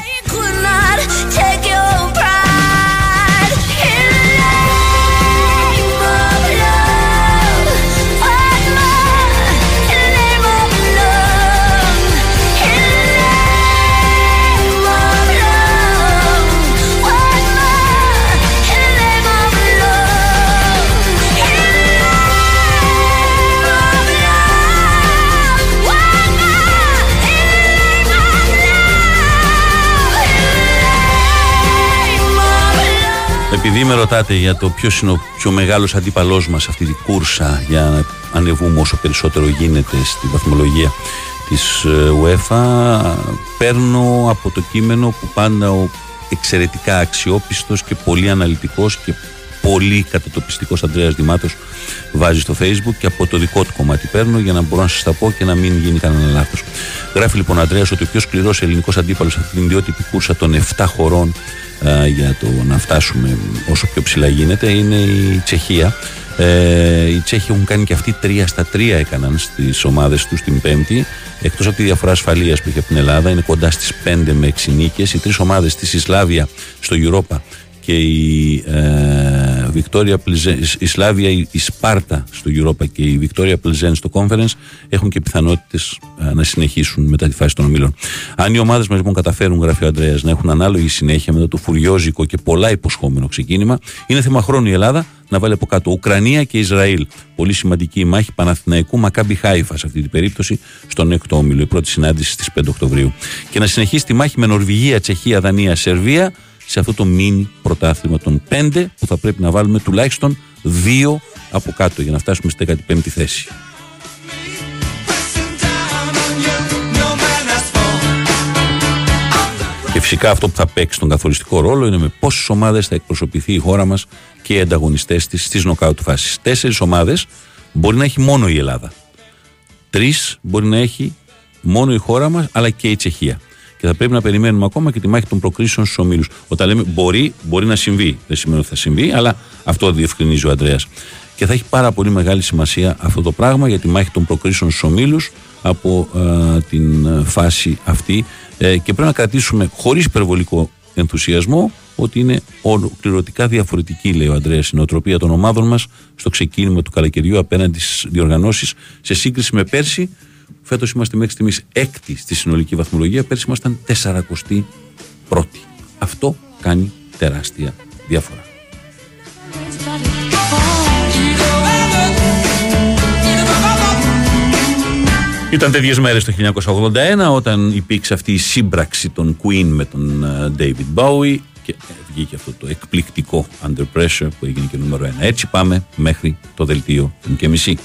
Speaker 1: Επειδή με ρωτάτε για το ποιος είναι ο πιο μεγάλος αντίπαλός μας σε αυτή την κούρσα για να ανεβούμε όσο περισσότερο γίνεται στη βαθμολογία της ε, UEFA παίρνω από το κείμενο που πάντα ο εξαιρετικά αξιόπιστος και πολύ αναλυτικός και πολύ κατατοπιστικός Ανδρέας Δημάτος βάζει στο facebook και από το δικό του κομμάτι παίρνω για να μπορώ να σας τα πω και να μην γίνει κανένα λάθος. Γράφει λοιπόν ο Ανδρέας ότι ο πιο σκληρός ελληνικός αντίπαλος σε αυτή την ιδιότυπη κούρσα των 7 χωρών α, για το να φτάσουμε όσο πιο ψηλά γίνεται είναι η Τσεχία. Ε, οι Τσέχοι έχουν κάνει και αυτοί τρία στα τρία έκαναν στις ομάδες τους την Πέμπτη. Εκτός από τη διαφορά ασφαλείας που έχει από την Ελλάδα, είναι κοντά στις 5 με 6 νίκες. Οι τρεις ομάδες της Ισλάβια στο Europa και η ε, Βικτόρια Πλιζέ- η Σλάβια, η, η Σπάρτα στο Europa και η Βικτόρια Πλιζέν στο Conference έχουν και πιθανότητες να συνεχίσουν μετά τη φάση των ομίλων. Αν οι ομάδες μας λοιπόν καταφέρουν, γράφει ο Αντρέα, να έχουν ανάλογη συνέχεια μετά το φουριόζικο και πολλά υποσχόμενο ξεκίνημα, είναι θέμα χρόνου η Ελλάδα να βάλει από κάτω Ουκρανία και Ισραήλ. Πολύ σημαντική η μάχη Παναθηναϊκού Μακάμπι Χάιφας σε αυτή την περίπτωση στον έκτο όμιλο, η πρώτη συνάντηση στις 5 Οκτωβρίου. Και να συνεχίσει τη μάχη με Νορβηγία, Τσεχία, Δανία, Σερβία σε αυτό το μίνι πρωτάθλημα των 5 που θα πρέπει να βάλουμε τουλάχιστον 2 από κάτω για να φτάσουμε στην 15η θέση. Και φυσικά αυτό που θα παίξει τον καθοριστικό ρόλο είναι με πόσες ομάδες θα εκπροσωπηθεί η χώρα μας και οι ανταγωνιστές της στις νοκάουτ φάσεις. Τέσσερις ομάδες μπορεί να έχει μόνο η Ελλάδα. Τρεις μπορεί να έχει μόνο η χώρα μας αλλά και η Τσεχία. Και θα πρέπει να περιμένουμε ακόμα και τη μάχη των προκρίσεων στους ομίλους. Όταν λέμε μπορεί, μπορεί να συμβεί. Δεν σημαίνει ότι θα συμβεί, αλλά αυτό διευκρινίζει ο Αντρέας. Και θα έχει πάρα πολύ μεγάλη σημασία αυτό το πράγμα για τη μάχη των προκρίσεων στους ομίλους από ε, την ε, φάση αυτή. Ε, και πρέπει να κρατήσουμε χωρίς υπερβολικό ενθουσιασμό ότι είναι ολοκληρωτικά διαφορετική, λέει ο Αντρέας, η νοοτροπία των ομάδων μας στο ξεκίνημα του καλοκαιριού απέναντι στις διοργανώσεις σε σύγκριση με πέρσι. Φέτος είμαστε μέχρι στιγμής έκτη στη συνολική βαθμολογία. Πέρσι ήμασταν 41η. Αυτό κάνει τεράστια διαφορά. Ήταν τέτοιες μέρες το 1981 όταν υπήρξε αυτή η σύμπραξη των Queen με τον ε, David Bowie και βγήκε αυτό το εκπληκτικό Under Pressure που έγινε και νούμερο 1. Έτσι πάμε μέχρι το δελτίο των και μισή.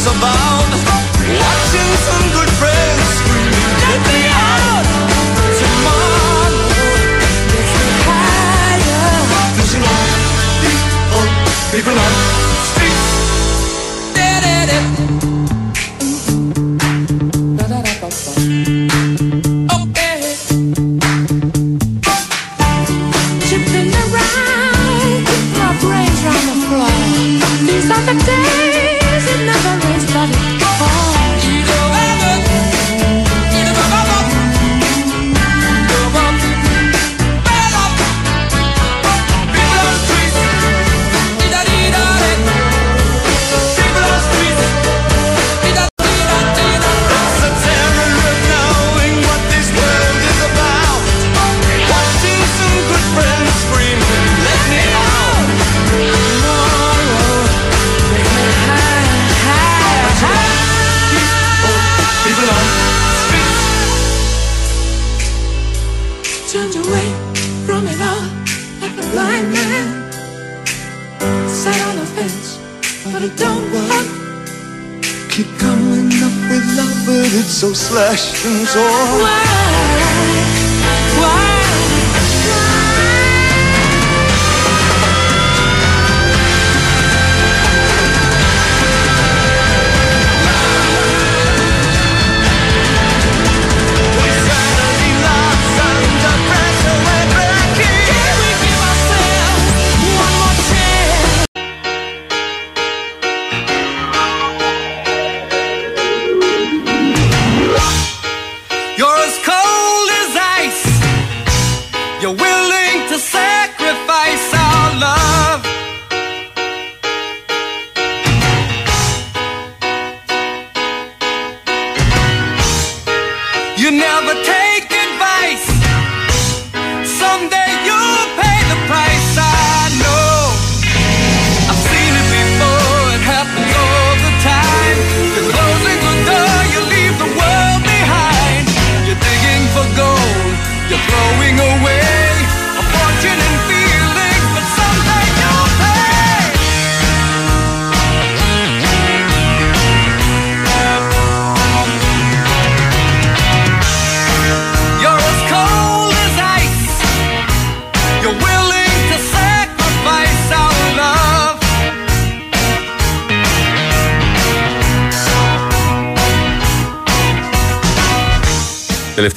Speaker 14: Is about watching some good friends screaming, "Let me out!" Tomorrow gets me higher. Losing all people, people on but don't. Keep coming up with love, but it's so slashed and torn. Why?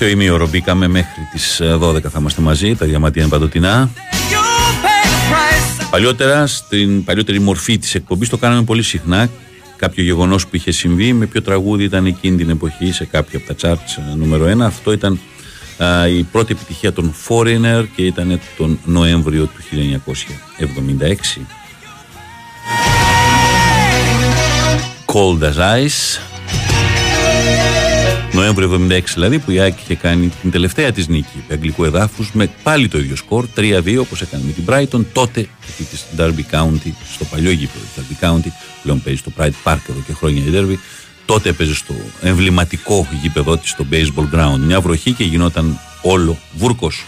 Speaker 1: Τελευταίο ημίωρο μπήκαμε μέχρι τις ε, 12 θα είμαστε μαζί, τα διαμάτια είναι παντοτινά. Παλιότερα, στην παλιότερη μορφή της εκπομπής το κάναμε πολύ συχνά. Κάποιο γεγονός που είχε συμβεί, με ποιο τραγούδι ήταν εκείνη την εποχή σε κάποιο από τα charts ε, νούμερο 1. Αυτό ήταν α, η πρώτη επιτυχία των Foreigner και ήταν τον Νοέμβριο του 1976. Cold as Ice. Νοέμβριο 76 δηλαδή που η Άκη είχε κάνει την τελευταία της νίκη του αγγλικού εδάφους με πάλι το ίδιο σκορ 3-2 όπως έκανε με την Brighton τότε εκεί της Derby County στο παλιό γήπεδο της Derby County πλέον παίζει στο Pride Park εδώ και χρόνια η Derby τότε έπαιζε στο εμβληματικό γήπεδο της στο baseball ground μια βροχή και γινόταν όλο βούρκος.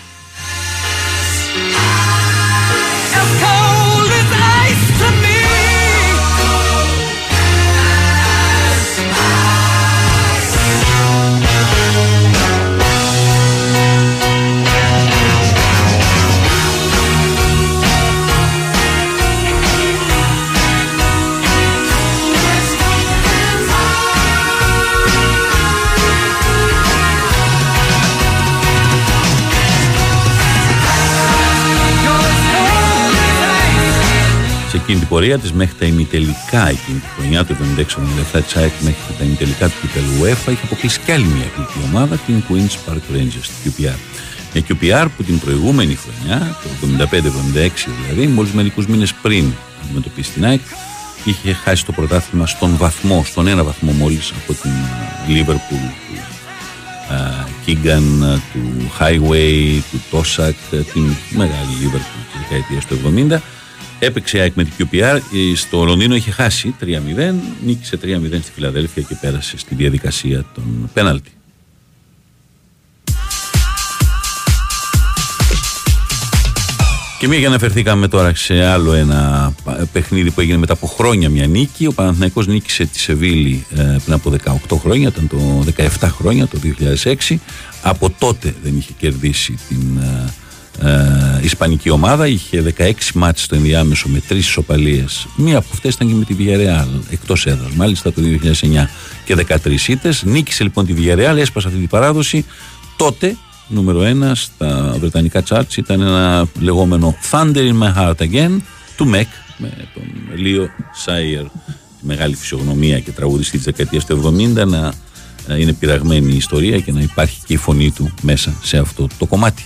Speaker 1: Την πορεία της μέχρι τα ημιτελικά εκείνη τη χρονιά του 76-77 της ΑΕΚ μέχρι τα ημιτελικά του κυπέλου UEFA είχε αποκλείσει κι άλλη μια εθνική ομάδα την Queen's Park Rangers, την QPR. Μια QPR που την προηγούμενη χρονιά, το 75-76 δηλαδή, μόλις μερικούς μήνες πριν αντιμετωπίσει την ΑΕΚ, είχε χάσει το πρωτάθλημα στον βαθμό, στον ένα βαθμό μόλις από την Liverpool του Κίγκαν, του Highway, του Τόσακ, την μεγάλη Liverpool της δεκαετίας του 70 Έπαιξε η ΑΕΚ με την QPR. ε, Στο Λονδίνο είχε χάσει 3-0. Νίκησε 3-0 στη Φιλαδέλφια και πέρασε στη διαδικασία των πέναλτι. Και μία για να αφαιρθήκαμε τώρα σε άλλο ένα πα- παιχνίδι που έγινε μετά από χρόνια μια νίκη. Ο Παναθηναϊκός νίκησε τη Σεβίλη ε, πριν από 18 χρόνια, ήταν το 17 χρόνια, το 2006. Από τότε δεν είχε κερδίσει την ε, ε, Ισπανική ομάδα. Είχε 16 μάτς στο ενδιάμεσο με τρεις ισοπαλίες. Μία από αυτές ήταν και με τη Villarreal, εκτός έδρας, μάλιστα το 2009 και 13 ήττες. Νίκησε λοιπόν τη Villarreal, έσπασε αυτή την παράδοση. Τότε νούμερο ένα στα βρετανικά charts ήταν ένα λεγόμενο Thunder in my heart again του Μεκ με τον Λίο Σάιερ τη μεγάλη φυσιογνωμία και τραγουδιστή της δεκαετίας του 70 να ε, είναι πειραγμένη η ιστορία και να υπάρχει και η φωνή του μέσα σε αυτό το κομμάτι.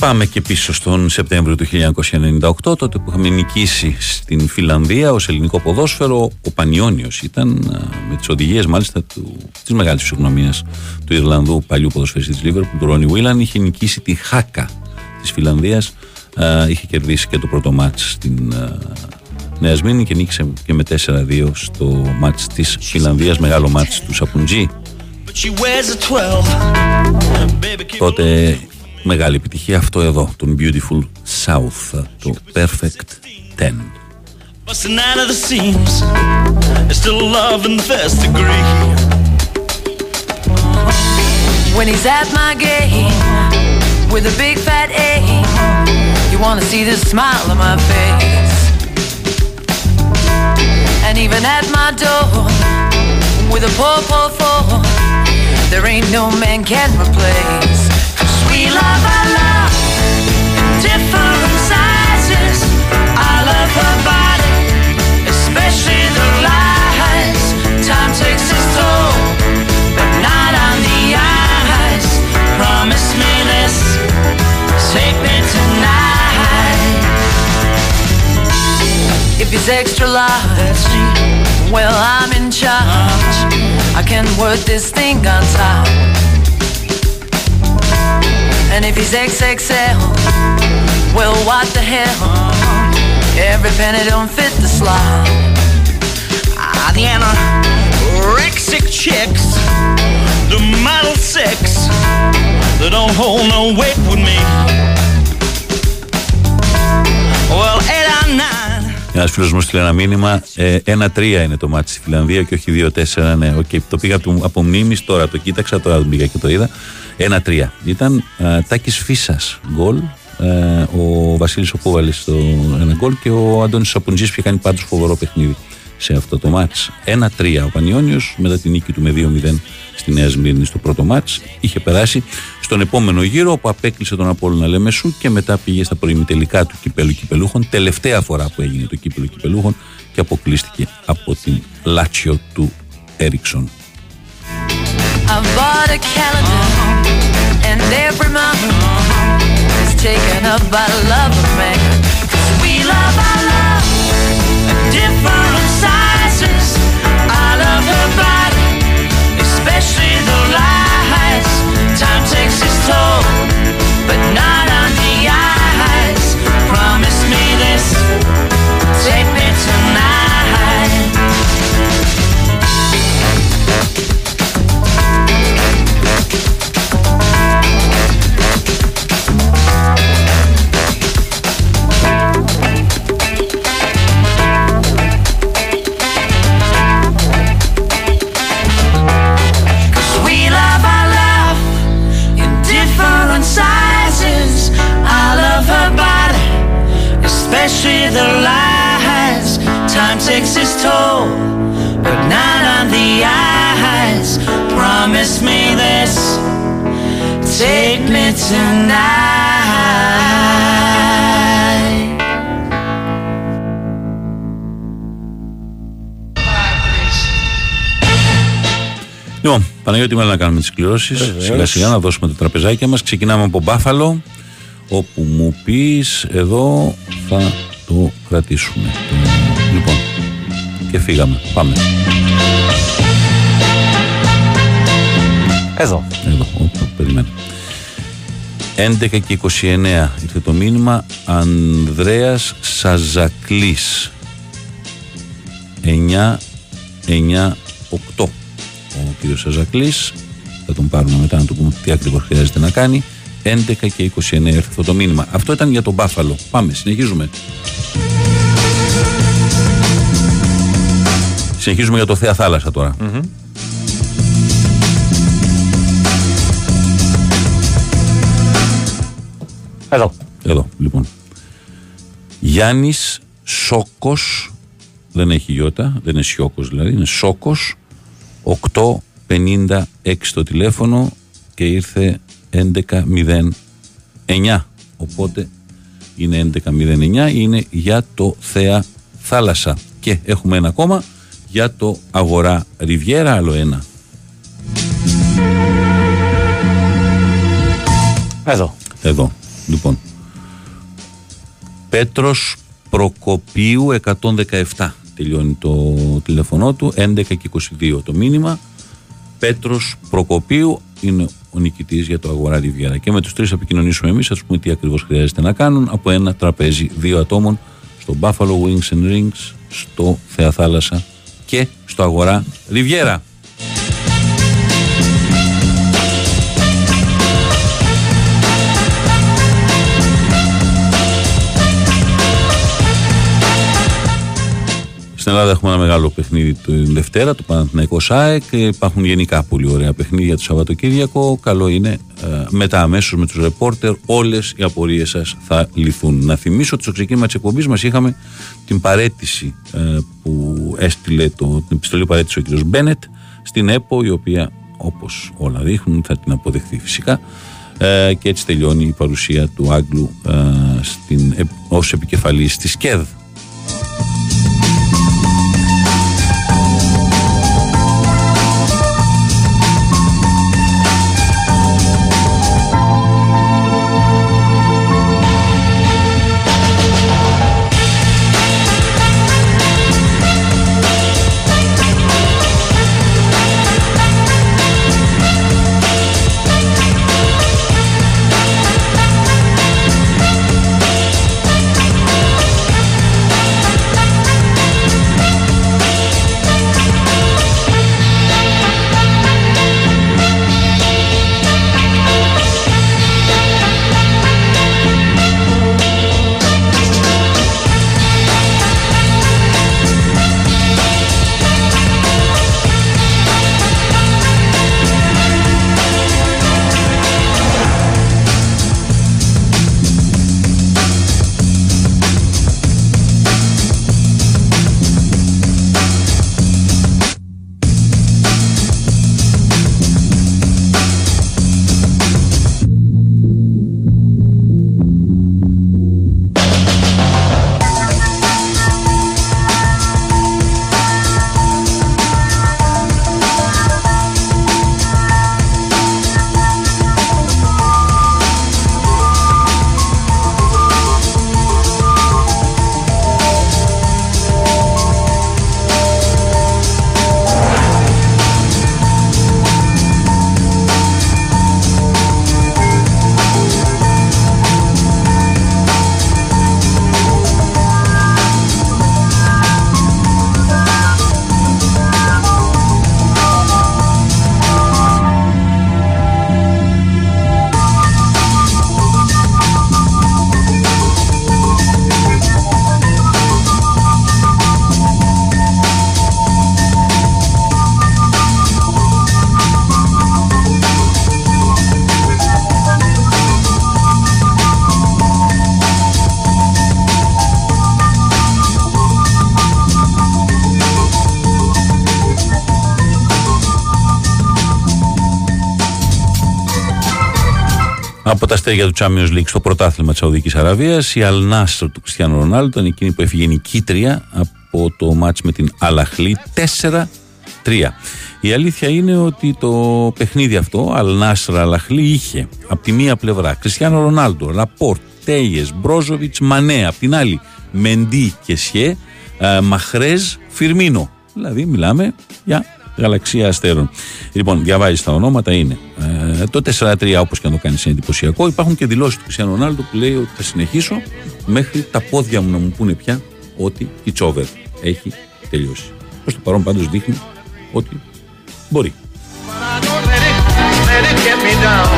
Speaker 1: Πάμε και πίσω στον Σεπτέμβριο του 1998, τότε που είχαμε νικήσει στην Φιλανδία ως ελληνικό ποδόσφαιρο. Ο Πανιόνιος ήταν α, με τις οδηγίες μάλιστα του, της μεγάλης φυσιογνωμίας του Ιρλανδού παλιού ποδοσφαιριστή της Λίβερπουλ, του Ρόνι Βίλαν. Είχε νικήσει τη Χάκα της Φιλανδίας. Α, είχε κερδίσει και το πρώτο μάτς στην α, Νέα Σμήνη και νίκησε και με 4-2 στο μάτς της Φιλανδίας, μεγάλο μάτς του Σαπουτζή.
Speaker 15: But she wears a 12. Baby, keep
Speaker 1: Τότε μεγάλη επιτυχία αυτό εδώ, τον Beautiful South, το Perfect 10.
Speaker 15: busting out of the seams. There's still love in the first degree.
Speaker 16: When he's at my gate with a big fat A, you wanna see the smile on my face. And even at my door with a poor, poor four, there ain't no man can replace. If it's extra large, well, I'm in charge. I can work this thing on top. And if he's XXL, well,
Speaker 1: Ένας φίλος μου στείλει ένα μήνυμα. Ε, ένα-τρία είναι το μάτι στη Φιλανδία και όχι δύο-τέσσερα. Ναι, okay. το πήγα από, από μνήμης τώρα, το κοίταξα τώρα, δεν πήγα και το είδα. 1-3. Ήταν ε, Τάκης Φίσας γκολ. Ε, ο Βασίλης Οπούβαλη στο ένα γκολ και ο Αντώνης Σαπουνζής που είχε κάνει πάντως φοβερό παιχνίδι σε αυτό το μάτς. 1-3 ο Πανιόνιος μετά την νίκη του με 2-0 στη Νέα Σμύρνη στο πρώτο μάτς είχε περάσει στον επόμενο γύρο όπου απέκλεισε τον Απόλλωνα Λεμεσού και μετά πήγε στα προημιτελικά του κυπέλου κυπελούχων τελευταία φορά που έγινε το κύπελο κυπελούχων και αποκλείστηκε από την Λάτσιο του Έριξον.
Speaker 16: I bought a calendar, and every month is taken up by love of man. 'Cause we love our love different sizes. I love her body, especially the lies. Time takes its toll, but not
Speaker 1: Λοιπόν, Παναγιώτη, μάλλον να κάνουμε τις κληρώσεις.
Speaker 8: Βεβαίως.
Speaker 1: Σιγά σιγά να δώσουμε τα τραπεζάκια μας. Ξεκινάμε από Μπάφαλο, όπου μου πεις εδώ θα το κρατήσουμε. Το- Λοιπόν, και φύγαμε. Πάμε.
Speaker 8: Εδώ.
Speaker 1: Εδώ, όπα, περιμένω. 11 και 29 ήρθε το μήνυμα. Ανδρέας Σαζακλής. 9, 9, 8 ο κύριος Σαζακλής. Θα τον πάρουμε μετά να του πούμε τι ακριβώς χρειάζεται να κάνει. 11 και 29 ήρθε αυτό το μήνυμα. Αυτό ήταν για τον Μπάφαλο. Πάμε συνεχίζουμε. Συνεχίζουμε για το Θέα Θάλασσα τώρα
Speaker 8: Εδώ.
Speaker 1: Εδώ, λοιπόν. Γιάννης Σόκος. Δεν έχει γιώτα, δεν είναι Σιώκος δηλαδή, είναι Σόκος. 856 το τηλέφωνο και ήρθε 1109. Οπότε είναι 1109, είναι για το Θέα Θάλασσα. Και έχουμε ένα ακόμα για το Αγορά Ριβιέρα, άλλο ένα.
Speaker 8: Εδώ.
Speaker 1: Εδώ. Λοιπόν. Πέτρος Προκοπίου 117 τελειώνει το τηλέφωνό του 11 και 22 το μήνυμα. Πέτρος Προκοπίου είναι ο νικητής για το Αγορά Ριβιέρα και με τους τρεις θα επικοινωνήσουμε εμείς θα τους πούμε τι ακριβώς χρειάζεται να κάνουν από ένα τραπέζι δύο ατόμων στο Buffalo Wings and Rings στο Θέα Θάλασσα και στο Αγορά Ριβιέρα Στην στην Ελλάδα έχουμε ένα μεγάλο παιχνίδι την Δευτέρα, το Παναθηναϊκός ΣΑΕΚ. Υπάρχουν γενικά πολύ ωραία παιχνίδια το Σαββατοκύριακο. Καλό είναι ε, μετά αμέσως με τους ρεπόρτερ όλες οι απορίες σας θα λυθούν. Να θυμίσω ότι στο ξεκίνημα της εκπομπής μας είχαμε την παρέτηση ε, που έστειλε το, την επιστολή παρέτηση ο κ. Μπένετ στην ΕΠΟ, η οποία όπως όλα δείχνουν θα την αποδεχθεί φυσικά. Ε, και έτσι τελειώνει η παρουσία του Άγγλου ε, στην, ε, ως επικεφαλής της ΚΕΔ. Αστέρια του Champions League στο πρωτάθλημα της Σαουδικής Αραβίας. Η Αλνάστρο του Κριστιανού Ρονάλντο ήταν εκείνη που έφυγε νικήτρια από το μάτς με την Αλαχλή 4-3. Η αλήθεια είναι ότι το παιχνίδι αυτό, Αλνάστρα Αλαχλή, είχε από τη μία πλευρά Κριστιανό Ρονάλντο, Λαπόρτ, Τέγες, Μπρόζοβιτς, Μανέ, από την άλλη Μεντί και Σιέ, Μαχρέζ, Φιρμίνο. Δηλαδή μιλάμε για γαλαξία αστέρων. Λοιπόν, διαβάζεις τα ονόματα, είναι ε, το 4-3 όπως και να το κάνεις είναι εντυπωσιακό. Υπάρχουν και δηλώσεις του Κριστιανού Ρονάλντο που λέει ότι θα συνεχίσω μέχρι τα πόδια μου να μου πούνε πια ότι η Τσόβερ έχει τελειώσει. Προς το παρόν πάντως δείχνει ότι μπορεί.
Speaker 15: Let it get me down.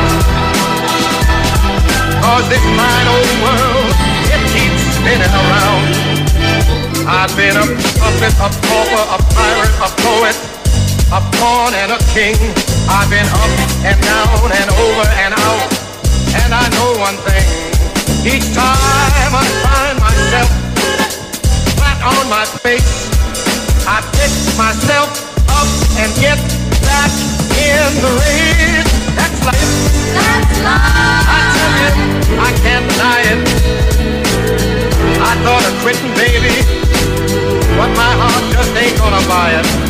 Speaker 15: Cause this fine old world, it keeps spinning around. I've been a puppet, a pauper, a pirate, a poet, a pawn and a king. I've been up and down and over and out. And I know one thing. Each time I find myself flat on my face, I pick myself up and get back in the race. That's life. That's life. I tell you, I can't deny it. I thought of quitting, baby, but my heart just ain't gonna buy it.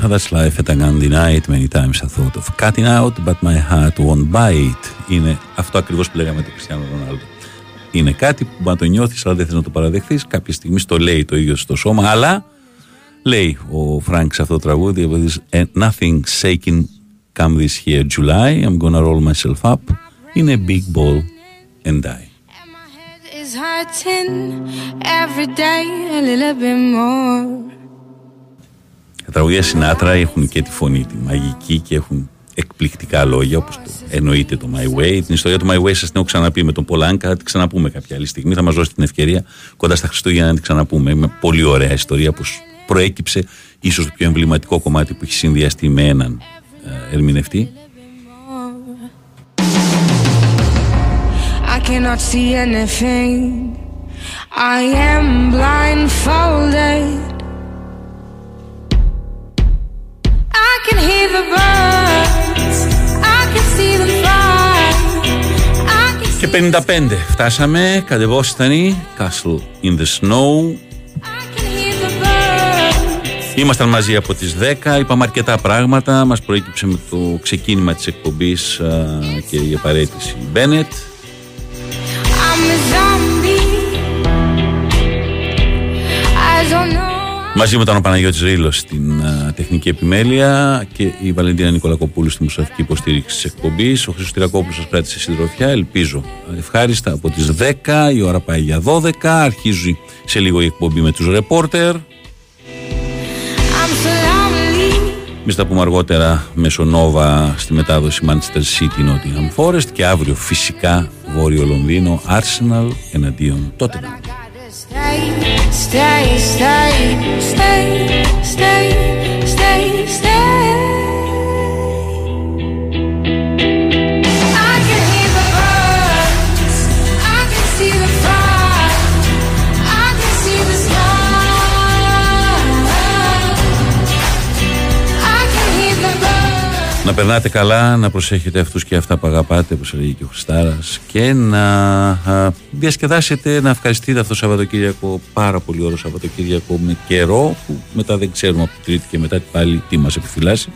Speaker 15: That's life
Speaker 1: at a Gandhi night. Many times I thought of cutting out, but my heart won't bite. Είναι αυτό ακριβώ που λέγαμε του Κριστιανού Ρονάλντο. Είναι κάτι που μπορεί να το νιώθει, αλλά δεν θε να το παραδεχθεί. Κάποια στιγμή στο λέει το ίδιο στο σώμα, αλλά λέει ο Φρανκ σε αυτό το τραγούδι, "And Nothing shaking come this here July. I'm gonna roll myself up in a big ball and die.
Speaker 10: is hurting every day a little bit more.
Speaker 1: Τα τραγουδία Σινάτρα έχουν και τη φωνή τη μαγική και έχουν εκπληκτικά λόγια όπως το εννοείται το My Way. Την ιστορία του My Way σας την έχω ξαναπεί με τον Πολάνκα, θα την ξαναπούμε κάποια άλλη στιγμή. Θα μας δώσει την ευκαιρία κοντά στα Χριστούγεννα να την ξαναπούμε. Είναι πολύ ωραία ιστορία που προέκυψε ίσως το πιο εμβληματικό κομμάτι που έχει συνδυαστεί με έναν ε, ερμηνευτή.
Speaker 10: I cannot see anything. I am blindfolded. Can hear the birds. I can see them fly. I can
Speaker 1: Και 55 φτάσαμε, κατεβόστανοι, Castle in the Snow.
Speaker 10: hear the birds.
Speaker 1: Ήμασταν μαζί από τις 10, είπαμε αρκετά πράγματα, μας προέκυψε με το ξεκίνημα της εκπομπής α, και η απαραίτηση Bennett.
Speaker 10: I'm a zombie. I don't know.
Speaker 1: Μαζί μου ήταν ο Παναγιώτης Ρήλος στην α, τεχνική επιμέλεια και η Βαλεντίνα Νικολακοπούλου στη μουσική υποστήριξη της εκπομπής. Ο Χρήστος Τυρακόπουλος σας κράτησε συντροφιά, ελπίζω ευχάριστα από τις 10, η ώρα πάει για 12, αρχίζει σε λίγο η εκπομπή με τους ρεπόρτερ.
Speaker 10: I'm so lonely.
Speaker 1: Εμείς θα πούμε αργότερα μέσω Nova στη μετάδοση Manchester City Nottingham Forest και αύριο φυσικά Βόρειο Λονδίνο Arsenal εναντίον Tottenham.
Speaker 10: Stay, stay, stay, stay, stay,
Speaker 1: Να περνάτε καλά, να προσέχετε αυτούς και αυτά που αγαπάτε, όπως έλεγε και ο Χριστάρας και να α, διασκεδάσετε, να ευχαριστείτε αυτό το Σαββατοκύριακο, πάρα πολύ ωραίο Σαββατοκύριακο με καιρό που μετά δεν ξέρουμε από την Τρίτη και μετά πάλι τι μας επιφυλάσσει.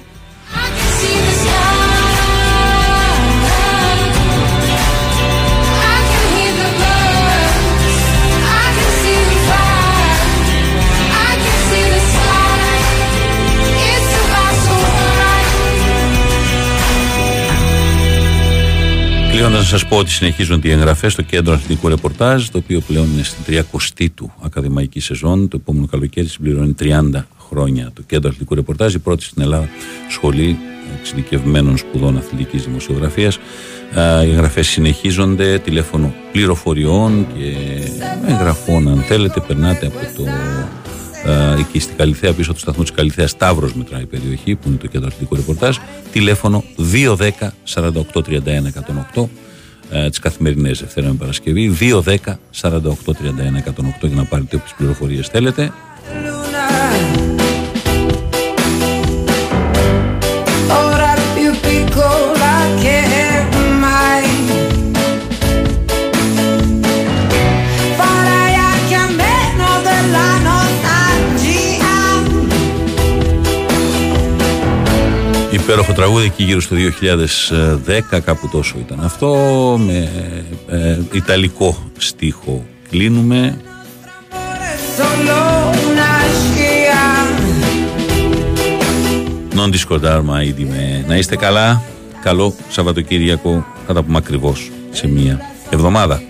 Speaker 1: Κλείνοντα να σας πω ότι συνεχίζονται οι εγγραφές στο κέντρο αθλητικού ρεπορτάζ, το οποίο πλέον είναι στην 30η του ακαδημαϊκή σεζόν. Το επόμενο καλοκαίρι συμπληρώνει 30 χρόνια το κέντρο αθλητικού ρεπορτάζ, η πρώτη στην Ελλάδα σχολή εξειδικευμένων σπουδών αθλητικής δημοσιογραφίας. Οι εγγραφές συνεχίζονται, τηλέφωνο πληροφοριών και εγγραφών, αν θέλετε, περνάτε από το ε, εκεί στην Καλυθέα, πίσω από το σταθμό της Καλυθέας, Σταύρος μετράει η περιοχή, που είναι το κέντρο αθλητικού ρεπορτάζ. Τηλέφωνο 210 48 31 108 ε, τις καθημερινές Δευτέρα με Παρασκευή. 210 48 31 108 για να πάρετε όποιες πληροφορίες θέλετε. Υπέροχο τραγούδι εκεί γύρω στο 2010, κάπου τόσο ήταν αυτό. Με ε, ιταλικό στίχο κλείνουμε.
Speaker 10: Solo una scia.
Speaker 1: Non discordarma ήδη με να είστε καλά. Καλό Σαββατοκύριακο, κατά πούμε ακριβώς σε μία εβδομάδα.